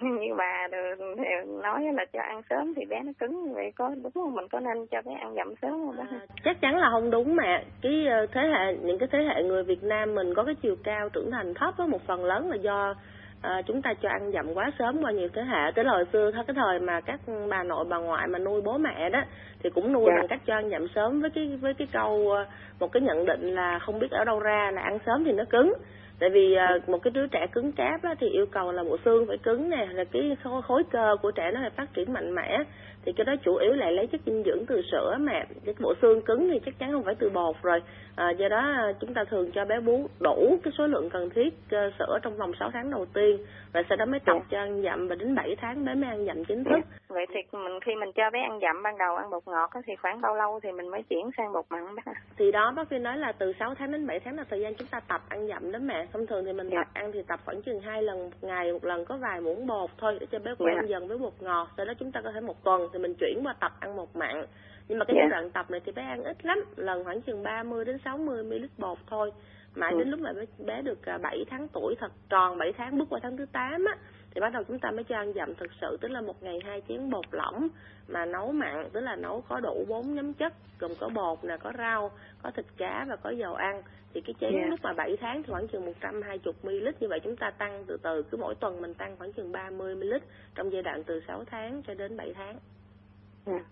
như bà thì nói là cho ăn sớm thì bé nó cứng vậy có đúng không mình có nên cho bé ăn dặm sớm không? À, chắc chắn là không đúng mà cái ờ, thế hệ những cái thế hệ người Việt Nam mình có cái chiều cao trưởng thành thấp với một phần lớn là do à, chúng ta cho ăn dặm quá sớm qua nhiều thế hệ tới hồi xưa thôi cái thời mà các bà nội bà ngoại mà nuôi bố mẹ đó thì cũng nuôi dạ. bằng cách cho ăn dặm sớm với cái với cái câu ờ, một cái nhận định là không biết ở đâu ra là ăn sớm thì nó cứng tại vì à, một cái đứa trẻ cứng cáp á, thì yêu cầu là bộ xương phải cứng nè là cái khối cơ của trẻ nó phải phát triển mạnh mẽ thì cái đó chủ yếu lại lấy chất dinh dưỡng từ sữa mà cái bộ xương cứng thì chắc chắn không phải từ bột rồi à, do đó à, chúng ta thường cho bé bú đủ cái số lượng cần thiết uh, sữa trong vòng 6 tháng đầu tiên và sau đó mới tập cho ăn dặm và đến 7 tháng bé mới ăn dặm chính thức vậy thì mình khi mình cho bé ăn dặm ban đầu ăn bột ngọt thì khoảng bao lâu thì mình mới chuyển sang bột mặn bác à? thì đó bác Phi nói là từ 6 tháng đến 7 tháng là thời gian chúng ta tập ăn dặm đó mẹ thông thường thì mình dạ. tập ăn thì tập khoảng chừng hai lần một ngày một lần có vài muỗng bột thôi để cho bé quen dạ. dần với bột ngọt sau đó chúng ta có thể một tuần thì mình chuyển qua tập ăn bột mặn nhưng mà cái giai đoạn tập này thì bé ăn ít lắm lần khoảng chừng 30 đến 60 ml bột thôi mãi ừ. đến lúc mà bé, bé được 7 à, tháng tuổi thật tròn 7 tháng bước qua tháng thứ 8 á thì bắt đầu chúng ta mới cho ăn dặm thực sự tức là một ngày hai chén bột lỏng mà nấu mặn tức là nấu có đủ bốn nhóm chất gồm có bột nè có rau có thịt cá và có dầu ăn thì cái chén yeah. lúc mà 7 tháng thì khoảng chừng 120 ml như vậy chúng ta tăng từ từ cứ mỗi tuần mình tăng khoảng chừng 30 ml trong giai đoạn từ 6 tháng cho đến 7 tháng. Yeah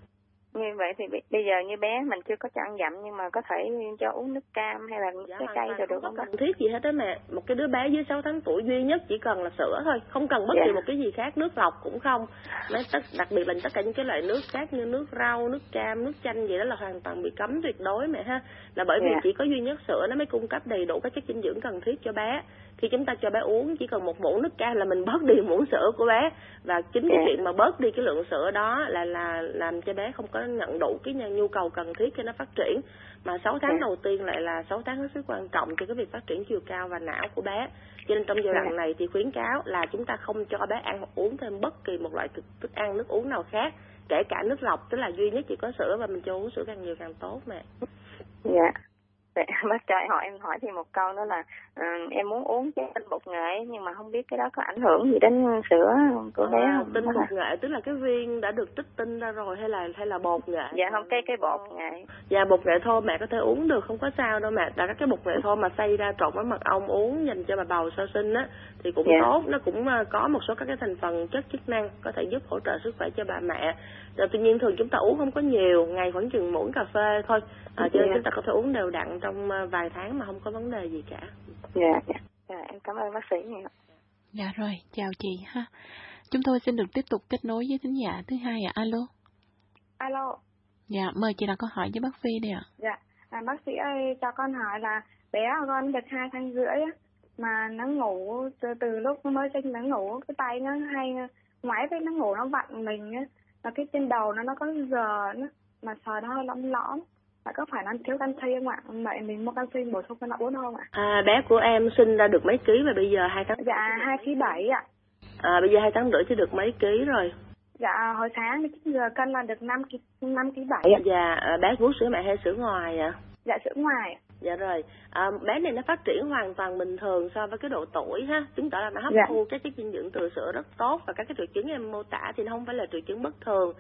như vậy thì bây giờ như bé mình chưa có cho ăn dặm nhưng mà có thể cho uống nước cam hay là dạ, trái cây rồi được không? Không cần thiết gì hết đó mẹ. Một cái đứa bé dưới 6 tháng tuổi duy nhất chỉ cần là sữa thôi, không cần bất dạ. kỳ một cái gì khác, nước lọc cũng không. Mấy tất đặc biệt là tất cả những cái loại nước khác như nước rau, nước cam, nước chanh gì đó là hoàn toàn bị cấm tuyệt đối mẹ ha. Là bởi vì dạ. chỉ có duy nhất sữa nó mới cung cấp đầy đủ các chất dinh dưỡng cần thiết cho bé khi chúng ta cho bé uống chỉ cần một muỗng nước cam là mình bớt đi muỗng sữa của bé. Và chính cái chuyện mà bớt đi cái lượng sữa đó là là làm cho bé không có nhận đủ cái nhu cầu cần thiết cho nó phát triển. Mà 6 tháng đầu tiên lại là 6 tháng hết sức quan trọng cho cái việc phát triển chiều cao và não của bé. Cho nên trong giai đoạn này thì khuyến cáo là chúng ta không cho bé ăn hoặc uống thêm bất kỳ một loại thức ăn nước uống nào khác kể cả nước lọc tức là duy nhất chỉ có sữa và mình cho uống sữa càng nhiều càng tốt mẹ dạ Vậy bác cho hỏi em hỏi thêm một câu nữa là uh, em muốn uống chén tinh bột nghệ nhưng mà không biết cái đó có ảnh hưởng gì đến sữa của bé à, không? Tinh bột nghệ tức là cái viên đã được tích tinh ra rồi hay là hay là bột nghệ? Dạ không cái cái bột nghệ. Dạ bột nghệ thô mẹ có thể uống được không có sao đâu mẹ. Là các cái bột nghệ thô mà xay ra trộn với mật ong uống dành cho bà bầu sau sinh á thì cũng dạ. tốt, nó cũng ờ, có một số các cái thành phần chất chức năng có thể giúp hỗ trợ sức khỏe cho bà mẹ. Rồi tuy nhiên thường chúng ta uống không có nhiều, ngày khoảng chừng muỗng cà phê thôi. À, cho nên dạ. chúng ta có thể uống đều đặn trong ờ, vài tháng mà không có vấn đề gì cả. Dạ, dạ. dạ em cảm ơn bác sĩ nhiều. Dạ rồi, chào chị ha. Chúng tôi xin được tiếp tục kết nối với thính giả thứ hai ạ. À. Alo. Alo. Dạ, mời chị đặt câu hỏi với bác Phi đi ạ. Dạ, à, bác sĩ ơi, cho con hỏi là bé con được hai tháng rưỡi á, mà nó ngủ từ, từ lúc mới sinh nó ngủ cái tay nó hay ngoái với nó ngủ nó vặn mình á, và cái trên đầu nó nó có giờ nó mà sờ nó hơi lõm lõm phải có phải ăn thiếu canxi không ạ? Vậy mình mua canxi bổ sung cho nó uống không ạ? À, bé của em sinh ra được mấy ký và bây giờ hai tháng? Dạ, hai ký bảy ạ. À, bây giờ hai tháng rưỡi chỉ được mấy ký rồi? Dạ, hồi sáng chín giờ cân là được 5 ký, 5 ký 7 ạ. Dạ, à, bé uống sữa mẹ hay sữa ngoài ạ? Dạ, sữa ngoài Dạ rồi, à, bé này nó phát triển hoàn toàn bình thường so với cái độ tuổi ha, chứng tỏ là nó hấp dạ. thu các chất dinh dưỡng từ sữa rất tốt và các cái triệu chứng em mô tả thì nó không phải là triệu chứng bất thường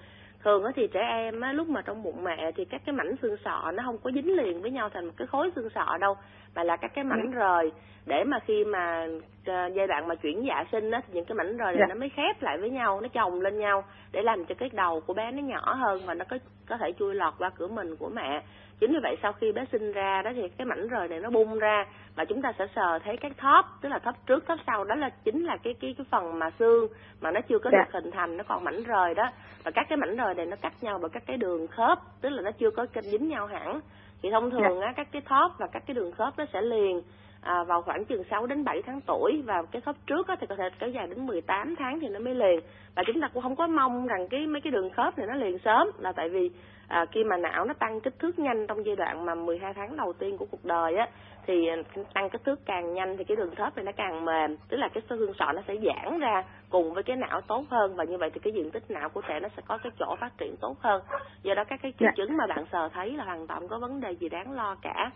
thường thì trẻ em á, lúc mà trong bụng mẹ thì các cái mảnh xương sọ nó không có dính liền với nhau thành một cái khối xương sọ đâu mà là các cái mảnh ừ. rời để mà khi mà uh, giai đoạn mà chuyển dạ sinh á thì những cái mảnh rời này dạ. nó mới khép lại với nhau nó chồng lên nhau để làm cho cái đầu của bé nó nhỏ hơn và nó có có thể chui lọt qua cửa mình của mẹ chính vì vậy sau khi bé sinh ra đó thì cái mảnh rời này nó bung ra và chúng ta sẽ sờ thấy cái thóp tức là thóp trước thóp sau đó là chính là cái cái cái phần mà xương mà nó chưa có dạ. được hình thành nó còn mảnh rời đó. Và các cái mảnh rời này nó cắt nhau bởi các cái đường khớp tức là nó chưa có dính nhau hẳn. Thì thông thường á các cái thóp và các cái đường khớp nó sẽ liền à, vào khoảng chừng 6 đến 7 tháng tuổi và cái khớp trước á, thì có thể kéo dài đến 18 tháng thì nó mới liền. Và chúng ta cũng không có mong rằng cái mấy cái đường khớp này nó liền sớm là tại vì à, khi mà não nó tăng kích thước nhanh trong giai đoạn mà 12 tháng đầu tiên của cuộc đời á thì tăng kích thước càng nhanh thì cái đường thớp này nó càng mềm. Tức là cái xương sọ nó sẽ giãn ra cùng với cái não tốt hơn và như vậy thì cái diện tích não của trẻ nó sẽ có cái chỗ phát triển tốt hơn. Do đó các cái triệu chứng mà bạn sờ thấy là hoàn toàn có vấn đề gì đáng lo cả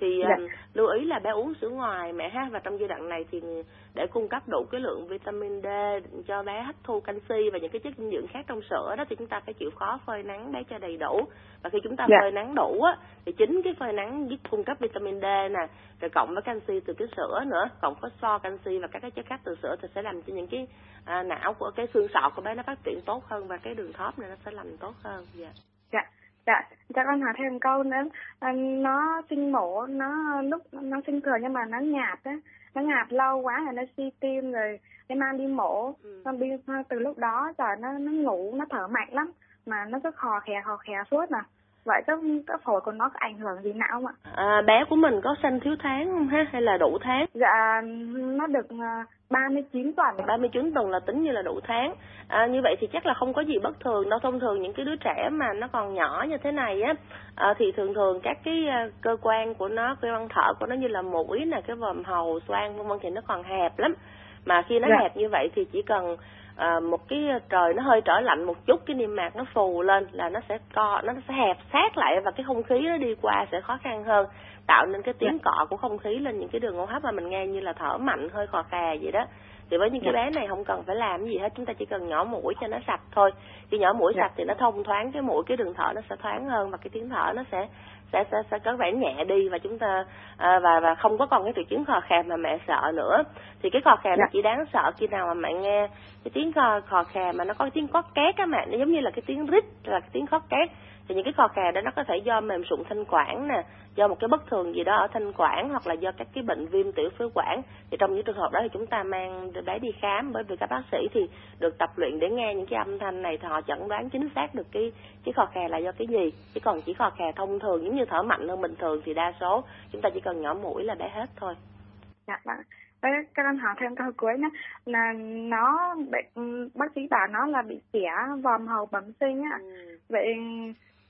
thì dạ. um, lưu ý là bé uống sữa ngoài mẹ ha và trong giai đoạn này thì để cung cấp đủ cái lượng vitamin D cho bé hấp thu canxi và những cái chất dinh dưỡng khác trong sữa đó thì chúng ta phải chịu khó phơi nắng bé cho đầy đủ và khi chúng ta dạ. phơi nắng đủ á thì chính cái phơi nắng giúp cung cấp vitamin D nè rồi cộng với canxi từ cái sữa nữa cộng với so canxi và các cái chất khác từ sữa thì sẽ làm cho những cái à, não của cái xương sọ của bé nó phát triển tốt hơn và cái đường thóp này nó sẽ lành tốt hơn dạ dạ dạ cho con hỏi thêm câu nữa. À, nó sinh mổ nó lúc nó sinh thừa nhưng mà nó nhạt á nó ngạt lâu quá là nó suy tim rồi cái mang đi mổ. Ừ. đi từ lúc đó giờ nó nó ngủ nó thở mạnh lắm mà nó cứ khò khè khò khè suốt mà vậy cái cái phổi của nó có ảnh hưởng gì nào không ạ? À, bé của mình có sinh thiếu tháng không ha hay là đủ tháng? Dạ nó được 39 à, tuần. 39 tuần là tính như là đủ tháng. À, như vậy thì chắc là không có gì bất thường đâu. Thông thường những cái đứa trẻ mà nó còn nhỏ như thế này á à, thì thường thường các cái à, cơ quan của nó, cơ quan thở của nó như là mũi nè, cái vòm hầu, xoang vân vân thì nó còn hẹp lắm. Mà khi nó dạ. hẹp như vậy thì chỉ cần à, một cái trời nó hơi trở lạnh một chút cái niêm mạc nó phù lên là nó sẽ co nó sẽ hẹp sát lại và cái không khí nó đi qua sẽ khó khăn hơn tạo nên cái tiếng dạ. cọ của không khí lên những cái đường hô hấp mà mình nghe như là thở mạnh hơi khò khè vậy đó thì với những cái dạ. bé này không cần phải làm gì hết chúng ta chỉ cần nhỏ mũi cho nó sạch thôi khi nhỏ mũi dạ. sạch thì nó thông thoáng cái mũi cái đường thở nó sẽ thoáng hơn và cái tiếng thở nó sẽ sẽ sẽ, sẽ có vẻ nhẹ đi và chúng ta à, và và không có còn cái triệu chứng khò khè mà mẹ sợ nữa thì cái khò khè nó dạ. chỉ đáng sợ khi nào mà mẹ nghe cái tiếng khò, khò khè mà nó có tiếng cót két á mẹ nó giống như là cái tiếng rít là cái tiếng cót két thì những cái khò khè đó nó có thể do mềm sụn thanh quản nè do một cái bất thường gì đó ở thanh quản hoặc là do các cái bệnh viêm tiểu phế quản thì trong những trường hợp đó thì chúng ta mang bé đi khám. Bởi vì các bác sĩ thì được tập luyện để nghe những cái âm thanh này thì họ chẩn đoán chính xác được cái cái khò khè là do cái gì. Chứ còn chỉ khò khè thông thường giống như thở mạnh hơn bình thường thì đa số chúng ta chỉ cần nhỏ mũi là bé hết thôi. Dạ vâng. Các anh hỏi thêm câu cuối nhé. Là nó bệnh bác sĩ bảo nó là bị xỉa vòm hầu bẩm sinh á. Ừ. vậy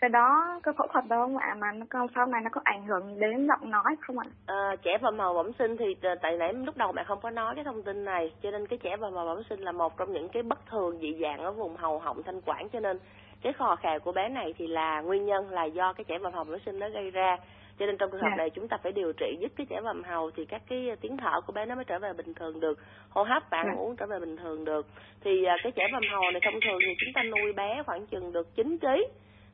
cái đó cái phẫu thuật đó không ạ mà nó có sau này nó có ảnh hưởng đến giọng nói không ạ à, trẻ vào màu bẩm sinh thì ờ, tại nãy lúc đầu mẹ không có nói cái thông tin này cho nên cái trẻ vào màu bẩm sinh là một trong những cái bất thường dị dạng ở vùng hầu họng thanh quản cho nên cái khò khè của bé này thì là nguyên nhân là do cái trẻ vào màu bẩm sinh nó gây ra cho nên trong trường hợp yeah. Dạ. này chúng ta phải điều trị giúp cái trẻ vầm hầu thì các cái tiếng thở của bé nó mới trở về bình thường được hô hấp và ăn yeah. Dạ. uống trở về bình thường được thì à, cái trẻ vầm hầu này thông thường thì chúng ta nuôi bé khoảng chừng được 9 kg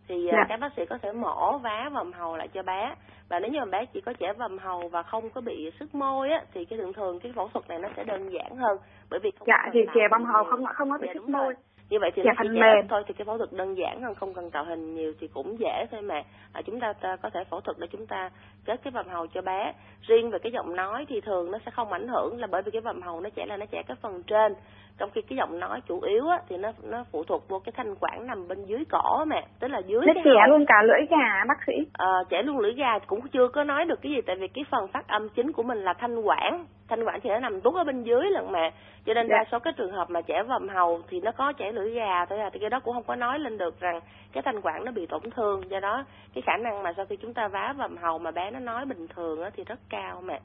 thì yeah. Dạ. các bác sĩ có thể mổ vá vòng hầu lại cho bé và nếu như mà bé chỉ có trẻ vòng hầu và không có bị sức môi á thì cái thường thường cái phẫu thuật này nó sẽ đơn giản hơn bởi vì không dạ thì trẻ vòng hầu không không có bị dạ, sức môi như vậy thì dạ, nó chỉ mềm. thôi thì cái phẫu thuật đơn giản hơn không cần tạo hình nhiều thì cũng dễ thôi mà. À, chúng ta, ta có thể phẫu thuật để chúng ta kết cái vòng hầu cho bé. Riêng về cái giọng nói thì thường nó sẽ không ảnh hưởng là bởi vì cái vòng hầu nó chẻ là nó chẻ cái phần trên. Trong khi cái giọng nói chủ yếu á thì nó nó phụ thuộc vô cái thanh quản nằm bên dưới cổ mà tức là dưới nó chẻ luôn cả lưỡi gà bác sĩ. Ờ chẻ luôn lưỡi gà cũng chưa có nói được cái gì tại vì cái phần phát âm chính của mình là thanh quản thanh quản thì nó nằm tuốt ở bên dưới lần mà. Cho nên dạ. đa số cái trường hợp mà trẻ vòm hầu thì nó có chảy lưỡi gà thôi à. Thì cái đó cũng không có nói lên được rằng cái thanh quản nó bị tổn thương. Do đó cái khả năng mà sau khi chúng ta vá vòm hầu mà bé nó nói bình thường á thì rất cao mà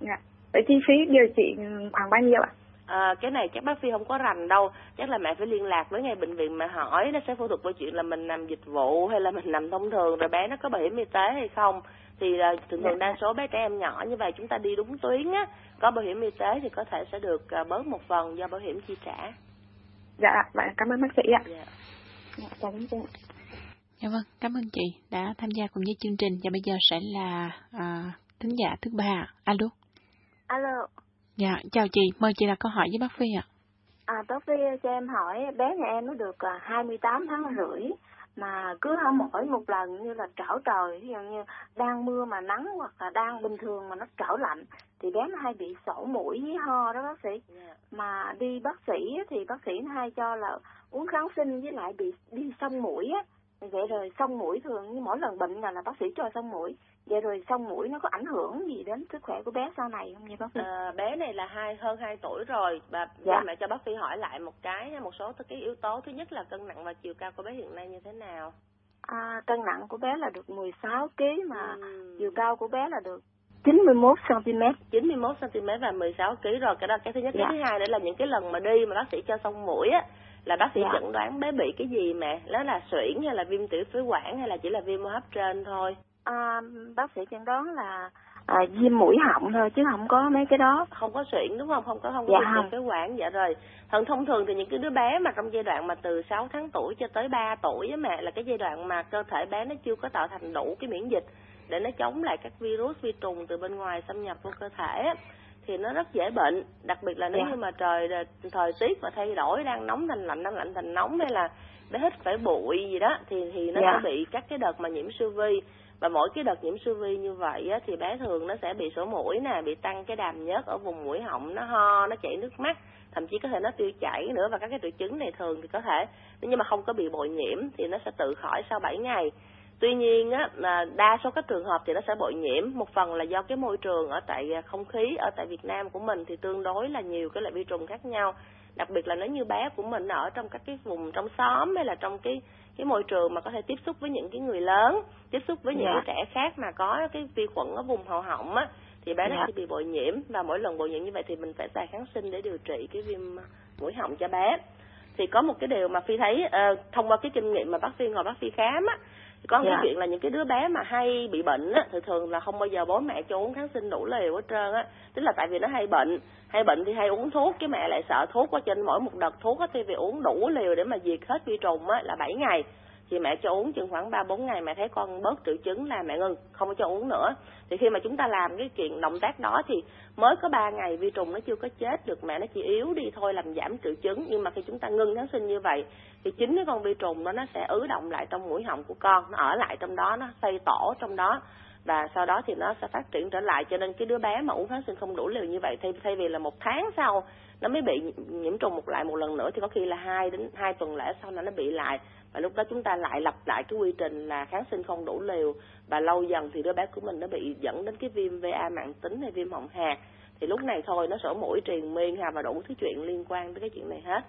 dạ. Vậy chi phí điều trị khoảng bao nhiêu ạ? À, cái này chắc bác phi không có rành đâu. Chắc là mẹ phải liên lạc với ngay bệnh viện mà hỏi. Nó sẽ phẫu thuật với chuyện là mình nằm dịch vụ hay là mình nằm thông thường rồi bé nó có bảo hiểm y tế hay không thì uh, thường thường đa số bé trẻ em nhỏ như vậy chúng ta đi đúng tuyến á có bảo hiểm y tế thì có thể sẽ được uh, bớt một phần do bảo hiểm chi trả. Dạ vậy cảm ơn bác sĩ ạ. Dạ. dạ, cảm ơn chị dạ vâng cảm ơn chị đã tham gia cùng với chương trình. Và bây giờ sẽ là à, thính giả thứ ba. Alo. Alo. Dạ chào chị. Mời chị là câu hỏi với bác phi ạ. À bác phi cho em hỏi bé nhà em nó được 28 à, tháng rưỡi mà cứ mỗi một lần như là trở trời ví dụ như đang mưa mà nắng hoặc là đang bình thường mà nó trở lạnh thì bé nó hay bị sổ mũi với ho đó bác sĩ. Dạ. mà đi bác sĩ thì bác sĩ nó hay cho là uống kháng sinh với lại bị đi xong mũi á vậy rồi xong mũi thường như mỗi lần bệnh là là bác sĩ cho xong mũi vậy rồi xong mũi nó có ảnh hưởng gì đến sức khỏe của bé sau này không nha bác sĩ à, bé này là hai hơn 2 tuổi rồi và dạ. mẹ cho bác sĩ hỏi lại một cái một số cái yếu tố thứ nhất là cân nặng và chiều cao của bé hiện nay như thế nào À, cân nặng của bé là được 16 kg mà Ừ. chiều cao của bé là được 91 cm. 91 cm và 16 kg rồi cái đó cái thứ nhất Dạ. cái thứ hai nữa là những cái lần mà đi mà bác sĩ cho xong mũi á là bác sĩ Dạ. chẩn đoán bé bị cái gì mẹ đó là suyễn hay là viêm tiểu phế quản hay là chỉ là viêm hô hấp trên thôi? À, bác sĩ chẩn đoán là à, viêm mũi họng thôi chứ không có mấy cái đó. không có suyễn đúng không? Không có không có Dạ viêm phế quản dạ rồi. Thường thông thường thì những cái đứa bé mà trong giai đoạn mà từ 6 tháng tuổi cho tới 3 tuổi á mẹ là cái giai đoạn mà cơ thể bé nó chưa có tạo thành đủ cái miễn dịch để nó chống lại các virus vi trùng từ bên ngoài xâm nhập vô cơ thể thì nó rất dễ bệnh đặc biệt là nếu Dạ. như mà trời thời tiết mà thay đổi đang nóng thành lạnh đang lạnh thành nóng hay là bé hít phải bụi gì đó thì thì nó Dạ. sẽ bị các cái đợt mà nhiễm siêu vi và mỗi cái đợt nhiễm siêu vi như vậy á, thì bé thường nó sẽ bị sổ mũi nè bị tăng cái đàm nhớt ở vùng mũi họng nó ho nó chảy nước mắt thậm chí có thể nó tiêu chảy nữa và các cái triệu chứng này thường thì có thể nhưng mà không có bị bội nhiễm thì nó sẽ tự khỏi sau 7 ngày tuy nhiên á là đa số các trường hợp thì nó sẽ bội nhiễm một phần là do cái môi trường ở tại à, không khí ở tại Việt Nam của mình thì tương đối là nhiều cái loại vi trùng khác nhau đặc biệt là nếu như bé của mình ở trong các cái vùng trong xóm hay là trong cái cái môi trường mà có thể tiếp xúc với những cái người lớn tiếp xúc với những Dạ. cái trẻ khác mà có cái vi khuẩn ở vùng hầu họng á thì bé nó Dạ. sẽ bị bội nhiễm và mỗi lần bội nhiễm như vậy thì mình phải xài kháng sinh để điều trị cái viêm mũi họng cho bé thì có một cái điều mà phi thấy ờ, thông qua cái kinh nghiệm mà bác phi ngồi bác phi khám á thì có một cái Dạ. chuyện là những cái đứa bé mà hay bị bệnh á thường thường là không bao giờ bố mẹ cho uống kháng sinh đủ liều hết trơn á tức là tại vì nó hay bệnh hay bệnh thì hay uống thuốc cái mẹ lại sợ thuốc quá trên mỗi một đợt thuốc á thì vì uống đủ liều để mà diệt hết vi trùng á là 7 ngày thì mẹ cho uống chừng khoảng ba bốn ngày, mẹ thấy con bớt triệu chứng là mẹ ngừng, không có cho uống nữa. Thì khi mà chúng ta làm cái chuyện động tác đó thì mới có ba ngày vi trùng nó chưa có chết được, mẹ nó chỉ yếu đi thôi làm giảm triệu chứng. Nhưng mà khi chúng ta ngưng kháng sinh như vậy thì chính cái con vi trùng đó nó sẽ ứ động lại trong mũi họng của con, nó ở lại trong đó, nó xây tổ trong đó. Và sau đó thì nó sẽ phát triển trở lại. Cho nên cái đứa bé mà uống kháng sinh không đủ liều như vậy, thay thay vì là một tháng sau nó mới bị nhiễm trùng một lại một lần nữa thì có khi là hai đến hai tuần lễ sau là nó bị lại và lúc đó chúng ta lại lặp lại cái quy trình là kháng sinh không đủ liều. Và lâu dần thì đứa bé của mình nó bị dẫn đến cái viêm VA mạng tính hay viêm họng hạt. Thì lúc này thôi, nó sổ mũi truyền miên ha, và đủ thứ chuyện liên quan tới cái chuyện này hết.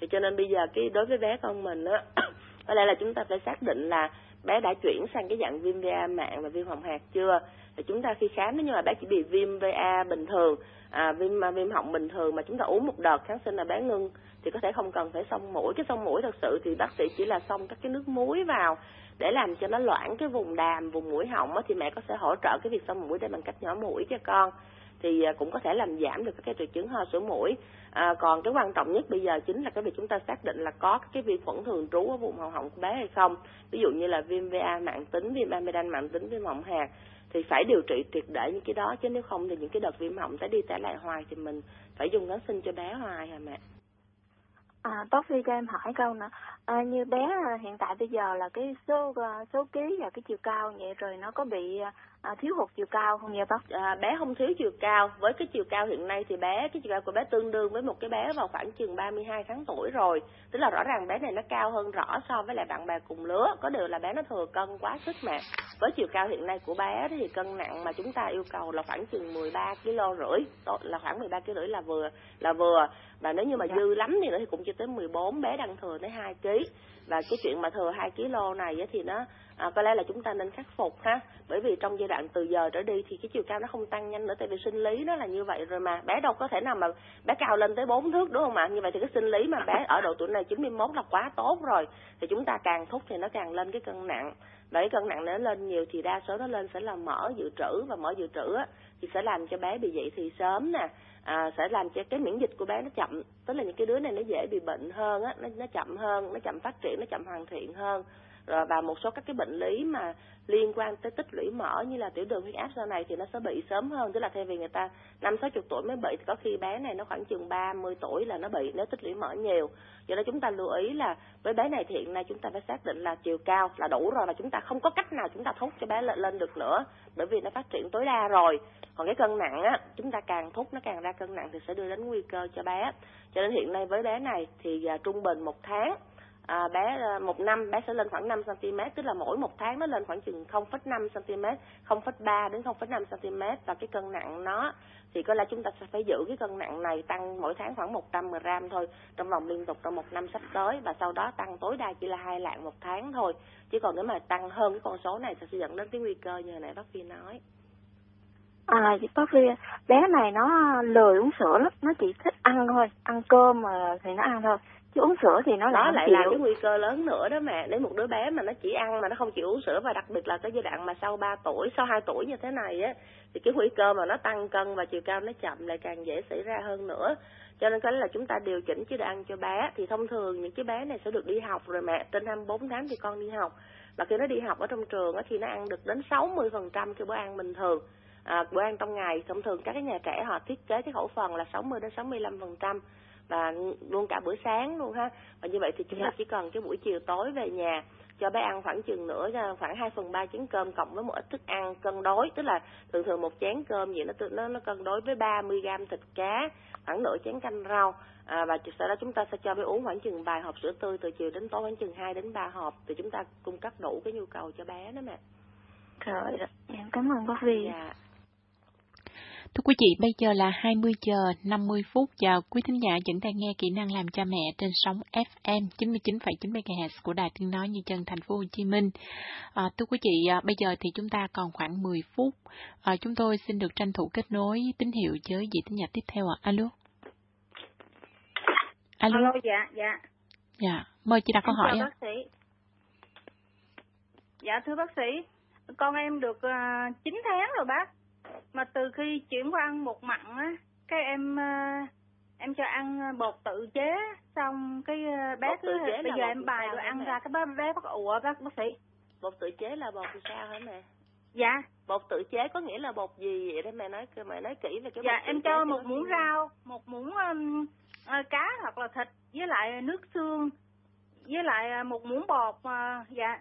Thì cho nên bây giờ cái đối với bé con mình á, có lẽ là chúng ta phải xác định là bé đã chuyển sang cái dạng viêm VA mạng và viêm họng hạt chưa? Thì chúng ta khi khám nếu như mà bé chỉ bị viêm VA bình thường à, viêm à, viêm họng bình thường mà chúng ta uống một đợt kháng sinh là bé ngưng thì có thể không cần phải xông mũi. Cái xông mũi thật sự thì bác sĩ chỉ là xông các cái nước muối vào để làm cho nó loãng cái vùng đàm vùng mũi họng á, thì mẹ có thể hỗ trợ cái việc xông mũi để bằng cách nhỏ mũi cho con. Thì à, cũng có thể làm giảm được các cái triệu chứng ho sổ mũi. À, còn cái quan trọng nhất bây giờ chính là cái việc chúng ta xác định là có cái vi khuẩn thường trú ở vùng hầu họng của bé hay không. Ví dụ như là viêm VA mạng tính viêm amidan mạng tính viêm họng hạt thì phải điều trị triệt để những cái đó, chứ nếu không thì những cái đợt viêm họng tái đi tái lại hoài thì mình phải dùng kháng sinh cho bé hoài hả mẹ? À, bác Phi cho em hỏi câu nữa. À, như bé hiện tại bây giờ là cái số à, số ký và cái chiều cao vậy rồi nó có bị à, thiếu hụt chiều cao không vậy bác? à, bé không thiếu chiều cao. Với cái chiều cao hiện nay thì bé cái chiều cao của bé tương đương với một cái bé vào khoảng chừng 32 tháng tuổi rồi. Tức là rõ ràng bé này nó cao hơn rõ so với lại bạn bè cùng lứa. Có điều là bé nó thừa cân quá sức mà. Với chiều cao hiện nay của bé thì cân nặng mà chúng ta yêu cầu là khoảng chừng 13 kg rưỡi. Là khoảng 13 kg rưỡi là vừa là vừa và nếu như mà Dạ. dư lắm thì nữa thì cũng chưa tới 14 bé đang thừa tới 2 kg và cái chuyện mà thừa 2 kg này thì nó à, có lẽ là chúng ta nên khắc phục ha. Bởi vì trong giai đoạn từ giờ trở đi thì cái chiều cao nó không tăng nhanh nữa tại vì sinh lý nó là như vậy rồi mà. Bé đâu có thể nào mà bé cao lên tới 4 thước đúng không ạ? Như vậy thì cái sinh lý mà bé ở độ tuổi này 91 là quá tốt rồi. Thì chúng ta càng thúc thì nó càng lên cái cân nặng. Cái cân nặng nó lên nhiều thì đa số nó lên sẽ là mỡ dự trữ. Và mỡ dự trữ á, thì sẽ làm cho bé bị dậy thì sớm nè à, sẽ làm cho cái miễn dịch của bé nó chậm. Tức là những cái đứa này nó dễ bị bệnh hơn á nó, nó chậm hơn nó chậm phát triển nó chậm hoàn thiện hơn. Rồi và một số các cái bệnh lý mà liên quan tới tích lũy mỡ như là tiểu đường huyết áp sau này thì nó sẽ bị sớm hơn. Tức là thay vì người ta năm sáu chục tuổi mới bị thì có khi bé này nó khoảng chừng 30 tuổi là nó bị nếu tích lũy mỡ nhiều. Do đó chúng ta lưu ý là với bé này thì hiện nay chúng ta phải xác định là chiều cao là đủ rồi và chúng ta không có cách nào chúng ta thúc cho bé lên, lên được nữa bởi vì nó phát triển tối đa rồi còn cái cân nặng á chúng ta càng thúc nó càng ra cân nặng thì sẽ đưa đến nguy cơ cho bé. Cho nên hiện nay với bé này thì à, trung bình một tháng à, bé à, một năm bé sẽ lên khoảng 5 cm tức là mỗi một tháng nó lên khoảng chừng 0,5 cm 0,3 đến 0,5 cm và cái cân nặng nó thì có lẽ chúng ta sẽ phải giữ cái cân nặng này tăng mỗi tháng khoảng 100 g thôi trong vòng liên tục trong một năm sắp tới. Và sau đó tăng tối đa chỉ là hai lạng một tháng thôi. Chứ còn nếu mà tăng hơn cái con số này sẽ dẫn đến cái nguy cơ như hồi nãy bác Phi nói. À, bác Phi, bé này nó lười uống sữa lắm, nó chỉ thích ăn thôi, ăn cơm mà thì nó ăn thôi. Chứ uống sữa thì nó đó lại là cái nguy cơ lớn nữa đó mẹ. Nếu một đứa bé mà nó chỉ ăn mà nó không chịu uống sữa và đặc biệt là cái giai đoạn mà sau 3 tuổi sau 2 tuổi như thế này á thì cái nguy cơ mà nó tăng cân và chiều cao nó chậm lại càng dễ xảy ra hơn nữa. Cho nên cái là chúng ta điều chỉnh chế độ ăn cho bé. Thì thông thường những cái bé này sẽ được đi học rồi mẹ. Trên 24 tháng thì con đi học. Và khi nó đi học ở trong trường á thì nó ăn được đến 60 phần trăm cái bữa ăn bình thường à, bữa ăn trong ngày thông thường các cái nhà trẻ họ thiết kế cái khẩu phần là 60 đến 65 phần trăm và luôn cả bữa sáng luôn ha. Và như vậy thì chúng ta dạ. chỉ cần cái buổi chiều tối về nhà cho bé ăn khoảng chừng nữa khoảng 2 phần ba chén cơm cộng với một ít thức ăn cân đối. Tức là thường thường một chén cơm gì nó nó nó cân đối với 30 gram thịt cá khoảng nửa chén canh rau. À, và sau đó chúng ta sẽ cho bé uống khoảng chừng vài hộp sữa tươi từ chiều đến tối khoảng chừng 2 đến 3 hộp. Thì chúng ta cung cấp đủ cái nhu cầu cho bé đó mẹ rồi em cảm ơn bác Vi dạ. Thưa quý vị, bây giờ là 20 giờ 50 phút và quý thính giả vẫn đang nghe kỹ năng làm cha mẹ trên sóng FM 99,9 MHz của Đài Tiếng nói Như chân thành phố Hồ Chí Minh. À, thưa quý vị, à, bây giờ thì chúng ta còn khoảng 10 phút. À, chúng tôi xin được tranh thủ kết nối tín hiệu với vị thính giả tiếp theo ạ. À. Alo. Alo. Alo, dạ, dạ. Dạ, mời chị đặt câu hỏi. Chào bác sĩ. Dạ thưa bác sĩ, con em được uh, à, 9 tháng rồi bác mà từ khi chuyển qua ăn bột mặn á cái em ờ, em cho ăn bột tự chế xong cái ờ, bé cứ bây giờ em bài rồi ăn ra cái bé bé bắt ủa bác bác sĩ. Bột tự chế là bột sao hả mẹ? Dạ. Bột tự chế có nghĩa là bột gì vậy đó mẹ nói mẹ nói kỹ về cái dạ em cho một muỗng rau một muỗng um, cá hoặc là thịt với lại nước xương với lại một muỗng bột uh, dạ.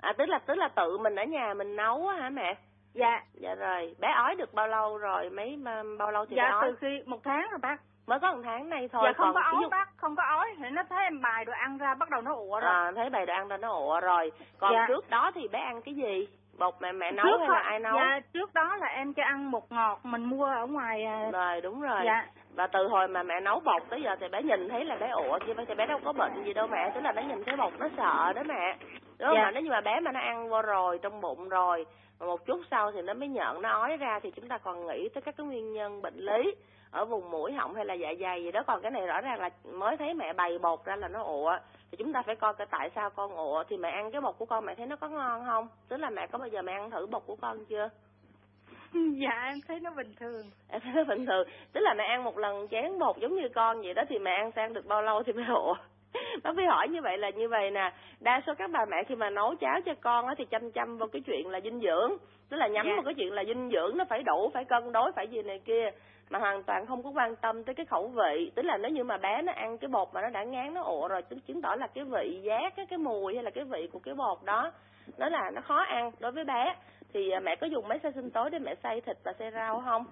À tức là tức là tự mình ở nhà mình nấu hả mẹ dạ. Dạ rồi. Bé ói được bao lâu rồi? Mấy bao lâu thì dạ bé ói? từ khi một tháng rồi bác. Mới có một tháng này thôi. Dạ không còn có ói dụ... bác không có ói. Thì nó thấy em bài đồ ăn ra bắt đầu nó ủa rồi à, thấy bài đồ ăn ra nó ủa rồi. Còn dạ. trước đó thì bé ăn cái gì? Bột mẹ mẹ nấu trước hay là ai nấu? Dạ trước đó là em cho ăn bột ngọt mình mua ở ngoài à, rồi đúng rồi. Dạ. Và từ hồi mà mẹ nấu bột tới giờ thì bé nhìn thấy là bé ủa. Chứ thì bé đâu có bệnh gì đâu mẹ. Tức là bé nhìn thấy bột nó sợ đó mẹ. Đúng không dạ. mà nếu như mà bé mà nó ăn vô rồi trong bụng rồi và một chút sau thì nó mới nhận nó ói ra thì chúng ta còn nghĩ tới các cái nguyên nhân bệnh lý ở vùng mũi họng hay là dạ dày gì đó. Còn cái này rõ ràng là mới thấy mẹ bày bột ra là nó ụa thì chúng ta phải coi cái tại sao con ụa thì mẹ ăn cái bột của con mẹ thấy nó có ngon không? Tức là mẹ có bao giờ mẹ ăn thử bột của con chưa? Dạ em thấy nó bình thường. Em thấy nó bình thường. Tức là mẹ ăn một lần chén bột giống như con vậy đó thì mẹ ăn sang được bao lâu thì mẹ ụa bác phải hỏi như vậy là như vậy nè. Đa số các bà mẹ khi mà nấu cháo cho con á thì chăm chăm vào cái chuyện là dinh dưỡng. Tức là nhắm yeah. Dạ. vào cái chuyện là dinh dưỡng nó phải đủ phải cân đối phải gì này kia. Mà hoàn toàn không có quan tâm tới cái khẩu vị. Tức là nếu như mà bé nó ăn cái bột mà nó đã ngán nó ộ rồi chứng tỏ là cái vị giác cái cái mùi hay là cái vị của cái bột đó nó là nó khó ăn đối với bé. Thì à, mẹ có dùng máy xay sinh tố để mẹ xay thịt và xay rau không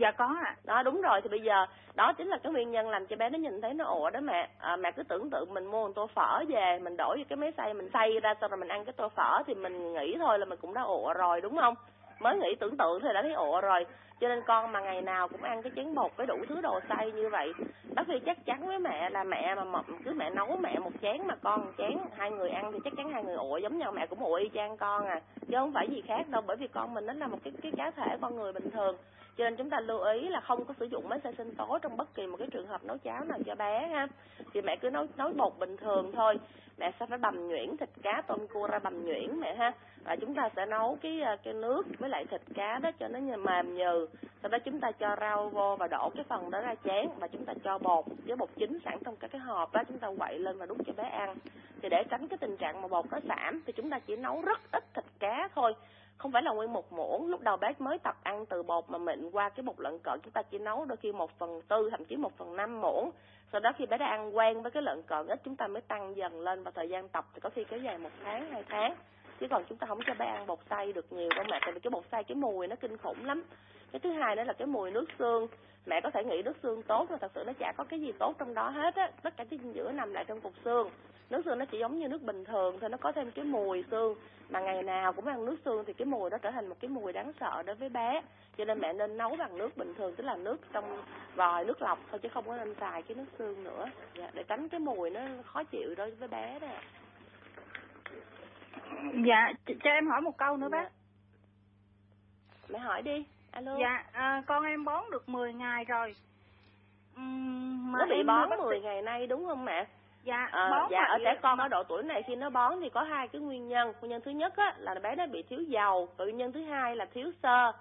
dạ có ạ. À. đó đúng rồi. Thì bây giờ đó chính là cái nguyên nhân làm cho bé nó nhìn thấy nó ủa đó mẹ. À, mẹ cứ tưởng tượng mình mua một tô phở về mình đổi cái máy xay mình xay ra xong rồi mình ăn cái tô phở thì mình nghĩ thôi là mình cũng đã ủa rồi đúng không? Mới nghĩ tưởng tượng thì đã thấy ủa rồi. Cho nên con mà ngày nào cũng ăn cái chén bột với đủ thứ đồ xay như vậy đó thì chắc chắn với mẹ là mẹ mà cứ mẹ nấu mẹ một chén mà con một chén hai người ăn thì chắc chắn hai người ủa giống nhau. Mẹ cũng ủa y chang con à chứ không phải gì khác đâu. Bởi vì con mình nó là một cái cái cá thể con người bình thường cho nên chúng ta lưu ý là không có sử dụng máy xay sinh tố trong bất kỳ một cái trường hợp nấu cháo nào cho bé ha. Thì mẹ cứ nấu nấu bột bình thường thôi. Mẹ sẽ phải bằm nhuyễn thịt cá tôm cua ra bằm nhuyễn mẹ ha. Và chúng ta sẽ nấu cái ờ, cái nước với lại thịt cá đó cho nó mềm nhừ. Sau đó chúng ta cho rau vô và đổ cái phần đó ra chén và chúng ta cho bột với bột chín sẵn trong các cái hộp đó, chúng ta quậy lên và đút cho bé ăn. Thì để tránh cái tình trạng mà bột nó giảm thì chúng ta chỉ nấu rất ít thịt cá thôi không phải là nguyên một muỗng. Lúc đầu bé mới tập ăn từ bột mà mịn qua cái bột lợn cợn chúng ta chỉ nấu đôi khi một phần tư, thậm chí một phần năm muỗng. Sau đó khi bé đã ăn quen với cái lợn cợn ít, chúng ta mới tăng dần lên và thời gian tập thì có khi kéo dài một tháng, hai tháng. Chứ còn chúng ta không cho bé ăn bột xay được nhiều đâu mẹ, tại vì cái bột xay, cái mùi nó kinh khủng lắm. Cái thứ hai nữa là cái mùi nước xương mẹ có thể nghĩ nước xương tốt mà thật sự nó chả có cái gì tốt trong đó hết á. Tất cả cái dinh dưỡng nằm lại trong cục xương. Nước xương nó chỉ giống như nước bình thường thôi nó có thêm cái mùi xương. Mà ngày nào cũng ăn nước xương thì cái mùi đó trở thành một cái mùi đáng sợ đối với bé. Cho nên mẹ nên nấu bằng nước bình thường tức là nước trong vòi nước lọc thôi chứ không có nên xài cái nước xương nữa. Dạ, để tránh cái mùi nó khó chịu đối với bé đó. Dạ cho em hỏi một câu nữa bác. Dạ. mẹ hỏi đi alo? Dạ à, con em bón được 10 ngày rồi. Uhm, mà nó bị bón 10 ngày nay đúng không mẹ? Dạ à, bón dạ ở trẻ con mà... ở độ tuổi này khi nó bón thì có hai cái nguyên nhân. Nguyên nhân thứ nhất á là bé nó bị thiếu dầu. Và nguyên nhân thứ hai là thiếu xơ.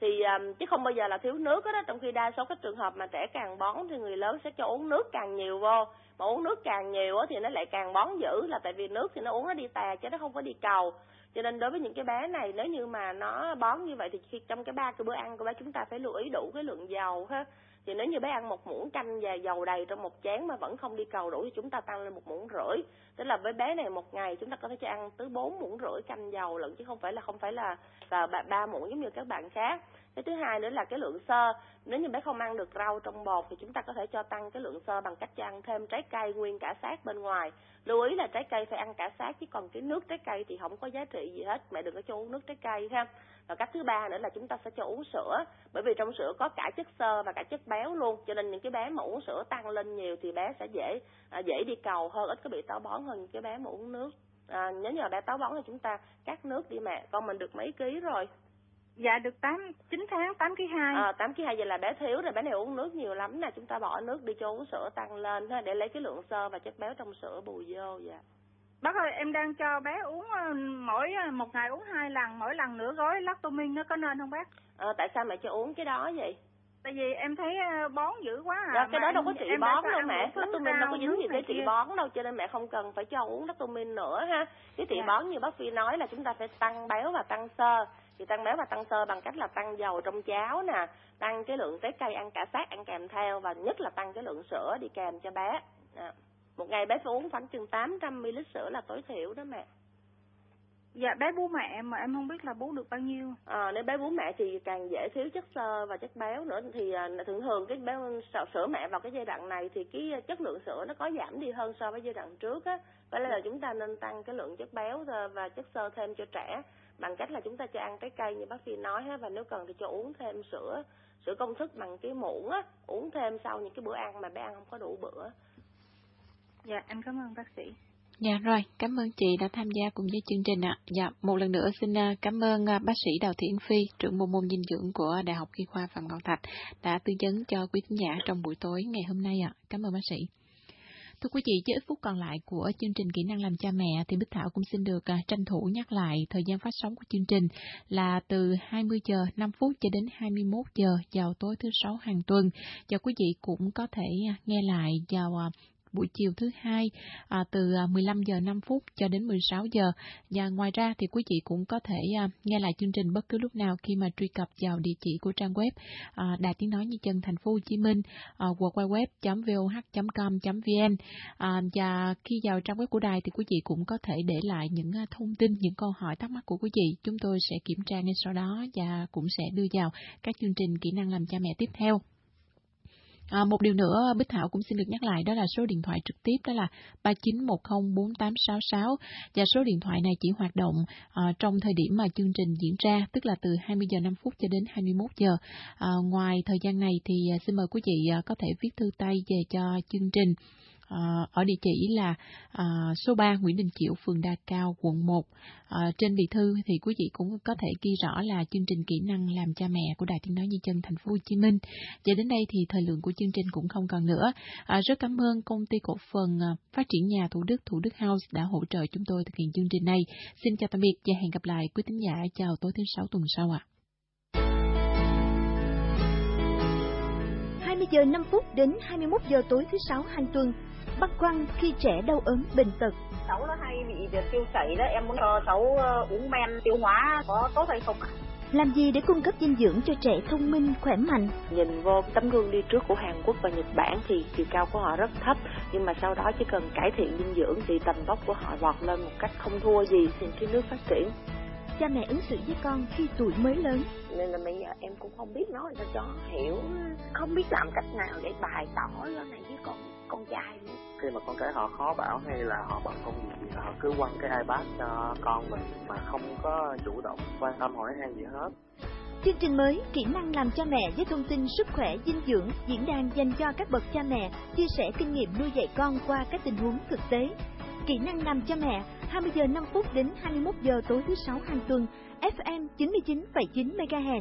Thì um, chứ không bao giờ là thiếu nước đó trong khi đa số các trường hợp mà trẻ càng bón thì người lớn sẽ cho uống nước càng nhiều vô. Mà uống nước càng nhiều á thì nó lại càng bón dữ là tại vì nước thì nó uống nó đi tè chứ nó không có đi cầu cho nên đối với những cái bé này, nếu như mà nó bón như vậy thì khi trong cái ba cái bữa ăn của bé chúng ta phải lưu ý đủ cái lượng dầu ha. Thì nếu như bé ăn một muỗng canh và dầu đầy trong một chén mà vẫn không đi cầu đủ thì chúng ta tăng lên một muỗng rưỡi. Tức là với bé này một ngày chúng ta có thể cho ăn tới bốn muỗng rưỡi canh dầu lận, chứ không phải là, không phải là là ba muỗng giống như các bạn khác cái thứ hai nữa là cái lượng xơ. Nếu như bé không ăn được rau trong bột thì chúng ta có thể cho tăng cái lượng xơ bằng cách cho ăn thêm trái cây nguyên cả xác bên ngoài. Lưu ý là trái cây phải ăn cả xác chứ còn cái nước trái cây thì không có giá trị gì hết. Mẹ đừng có cho uống nước trái cây ha. Và cách thứ ba nữa là chúng ta sẽ cho uống sữa. Bởi vì trong sữa có cả chất xơ và cả chất béo luôn. Cho nên những cái bé mà uống sữa tăng lên nhiều thì bé sẽ dễ à, dễ đi cầu hơn ít có bị táo bón hơn những cái bé mà uống nước. À, nếu như bé táo bón thì chúng ta cắt nước đi mẹ. Con mình được mấy ký rồi? Dạ được 8 9 tháng 8 kg 2. À 8 kg 2 vậy là bé thiếu rồi bé này uống nước nhiều lắm nè, chúng ta bỏ nước đi cho uống sữa tăng lên ha để lấy cái lượng xơ và chất béo trong sữa bù vô dạ. Bác ơi, em đang cho bé uống ờ, mỗi ờ, một ngày uống hai lần, mỗi lần nửa gói lactomin nó có nên không bác? Ờ tại sao mẹ cho uống cái đó vậy? Tại vì em thấy ờ, bón dữ quá à. Đó, cái đó đâu có trị bón đâu mẹ. Lactomin đâu có dính gì tới trị bón đâu cho nên mẹ không cần phải cho uống lactomin nữa ha. Cái trị dạ. bón như bác Phi nói là chúng ta phải tăng béo và tăng xơ thì tăng béo và tăng xơ bằng cách là tăng dầu trong cháo nè tăng cái lượng trái cây ăn cả xác ăn kèm theo và nhất là tăng cái lượng sữa đi kèm cho bé à. một ngày bé phải uống khoảng chừng 800 ml sữa là tối thiểu đó mẹ Dạ bé bú mẹ mà em không biết là bú được bao nhiêu. À, nếu bé bú mẹ thì càng dễ thiếu chất xơ và chất béo nữa. Thì à, thường thường cái bé sữa mẹ vào cái giai đoạn này thì cái chất lượng sữa nó có giảm đi hơn so với giai đoạn trước á. Vậy là chúng ta nên tăng cái lượng chất béo và chất xơ thêm cho trẻ bằng cách là chúng ta cho ăn trái cây như bác sĩ nói ha và nếu cần thì cho uống thêm sữa sữa công thức bằng cái muỗng á. Uống thêm sau những cái bữa ăn mà bé ăn không có đủ bữa. Dạ em cảm ơn bác sĩ Dạ rồi, cảm ơn chị đã tham gia cùng với chương trình ạ. Dạ, một lần nữa xin à, cảm ơn à, bác sĩ Đào Thiện Phi, trưởng bộ môn dinh dưỡng của Đại học Y khoa Phạm Ngọc Thạch đã tư vấn cho quý khán giả trong buổi tối ngày hôm nay ạ. Cảm ơn bác sĩ. Thưa quý vị, với ít phút còn lại của chương trình kỹ năng làm cha mẹ thì Bích Thảo cũng xin được à, tranh thủ nhắc lại thời gian phát sóng của chương trình là từ 20 giờ 5 phút cho đến 21 giờ vào tối thứ sáu hàng tuần. Và quý vị cũng có thể nghe lại vào buổi chiều thứ hai à, từ à, 15 giờ 5 phút cho đến 16 giờ. Và ngoài ra thì quý chị cũng có thể à, nghe lại chương trình bất cứ lúc nào khi mà truy cập vào địa chỉ của trang web à, Đài Tiếng Nói Như Chân Thành phố Hồ Chí Minh à, www.voh.com.vn à, và khi vào trang web của đài thì quý chị cũng có thể để lại những à, thông tin, những câu hỏi thắc mắc của quý chị Chúng tôi sẽ kiểm tra ngay sau đó và cũng sẽ đưa vào các chương trình kỹ năng làm cha mẹ tiếp theo. À, một điều nữa Bích Thảo cũng xin được nhắc lại đó là số điện thoại trực tiếp đó là 39104866 và số điện thoại này chỉ hoạt động à, trong thời điểm mà chương trình diễn ra tức là từ 20 giờ 5 phút cho đến 21 giờ. À, ngoài thời gian này thì à, xin mời quý vị à, có thể viết thư tay về cho chương trình Ờ, ở địa chỉ là ờ, số 3 Nguyễn Đình Chiểu, phường Đa Cao, quận 1. Ờ, trên bì thư thì quý vị cũng có thể ghi rõ là chương trình kỹ năng làm cha mẹ của Đài Tiếng Nói Nhân dân Thành phố Hồ Chí Minh. Và đến đây thì thời lượng của chương trình cũng không còn nữa. Rất cảm ơn công ty cổ phần phát triển nhà Thủ Đức Thủ Đức House đã hỗ trợ chúng tôi thực hiện chương trình này. Xin chào tạm biệt và hẹn gặp lại quý tín giả chào tối thứ sáu tuần sau ạ. À. 20 giờ 5 phút đến 21 giờ tối thứ sáu hàng tuần băn khoăn khi trẻ đau ốm bệnh tật. Cháu nó hay bị tiêu chảy đó, em muốn cho cháu ờ, uống men tiêu hóa có tốt hay không ạ? Làm gì để cung cấp dinh dưỡng cho trẻ thông minh, khỏe mạnh? Nhìn vô tấm gương đi trước của Hàn Quốc và Nhật Bản thì chiều cao của họ rất thấp, nhưng mà sau đó chỉ cần cải thiện dinh dưỡng thì tầm vóc của họ vọt lên một cách không thua gì những cái nước phát triển. Cha mẹ ứng xử với con khi tuổi mới lớn. Nên là bây giờ em cũng không biết nói sao cho hiểu, không biết làm cách nào để bày tỏ cái này với con con trai luôn khi mà con cái họ khó bảo hay là họ bận công việc gì họ cứ quăng cái ipad cho con mình mà không có chủ động quan tâm hỏi han gì hết Chương trình mới Kỹ năng làm cha mẹ với thông tin sức khỏe dinh dưỡng diễn đàn dành cho các bậc cha mẹ chia sẻ kinh nghiệm nuôi dạy con qua các tình huống thực tế. Kỹ năng làm cha mẹ 20 giờ 5 phút đến 21 giờ tối thứ sáu hàng tuần FM 99,9 MHz.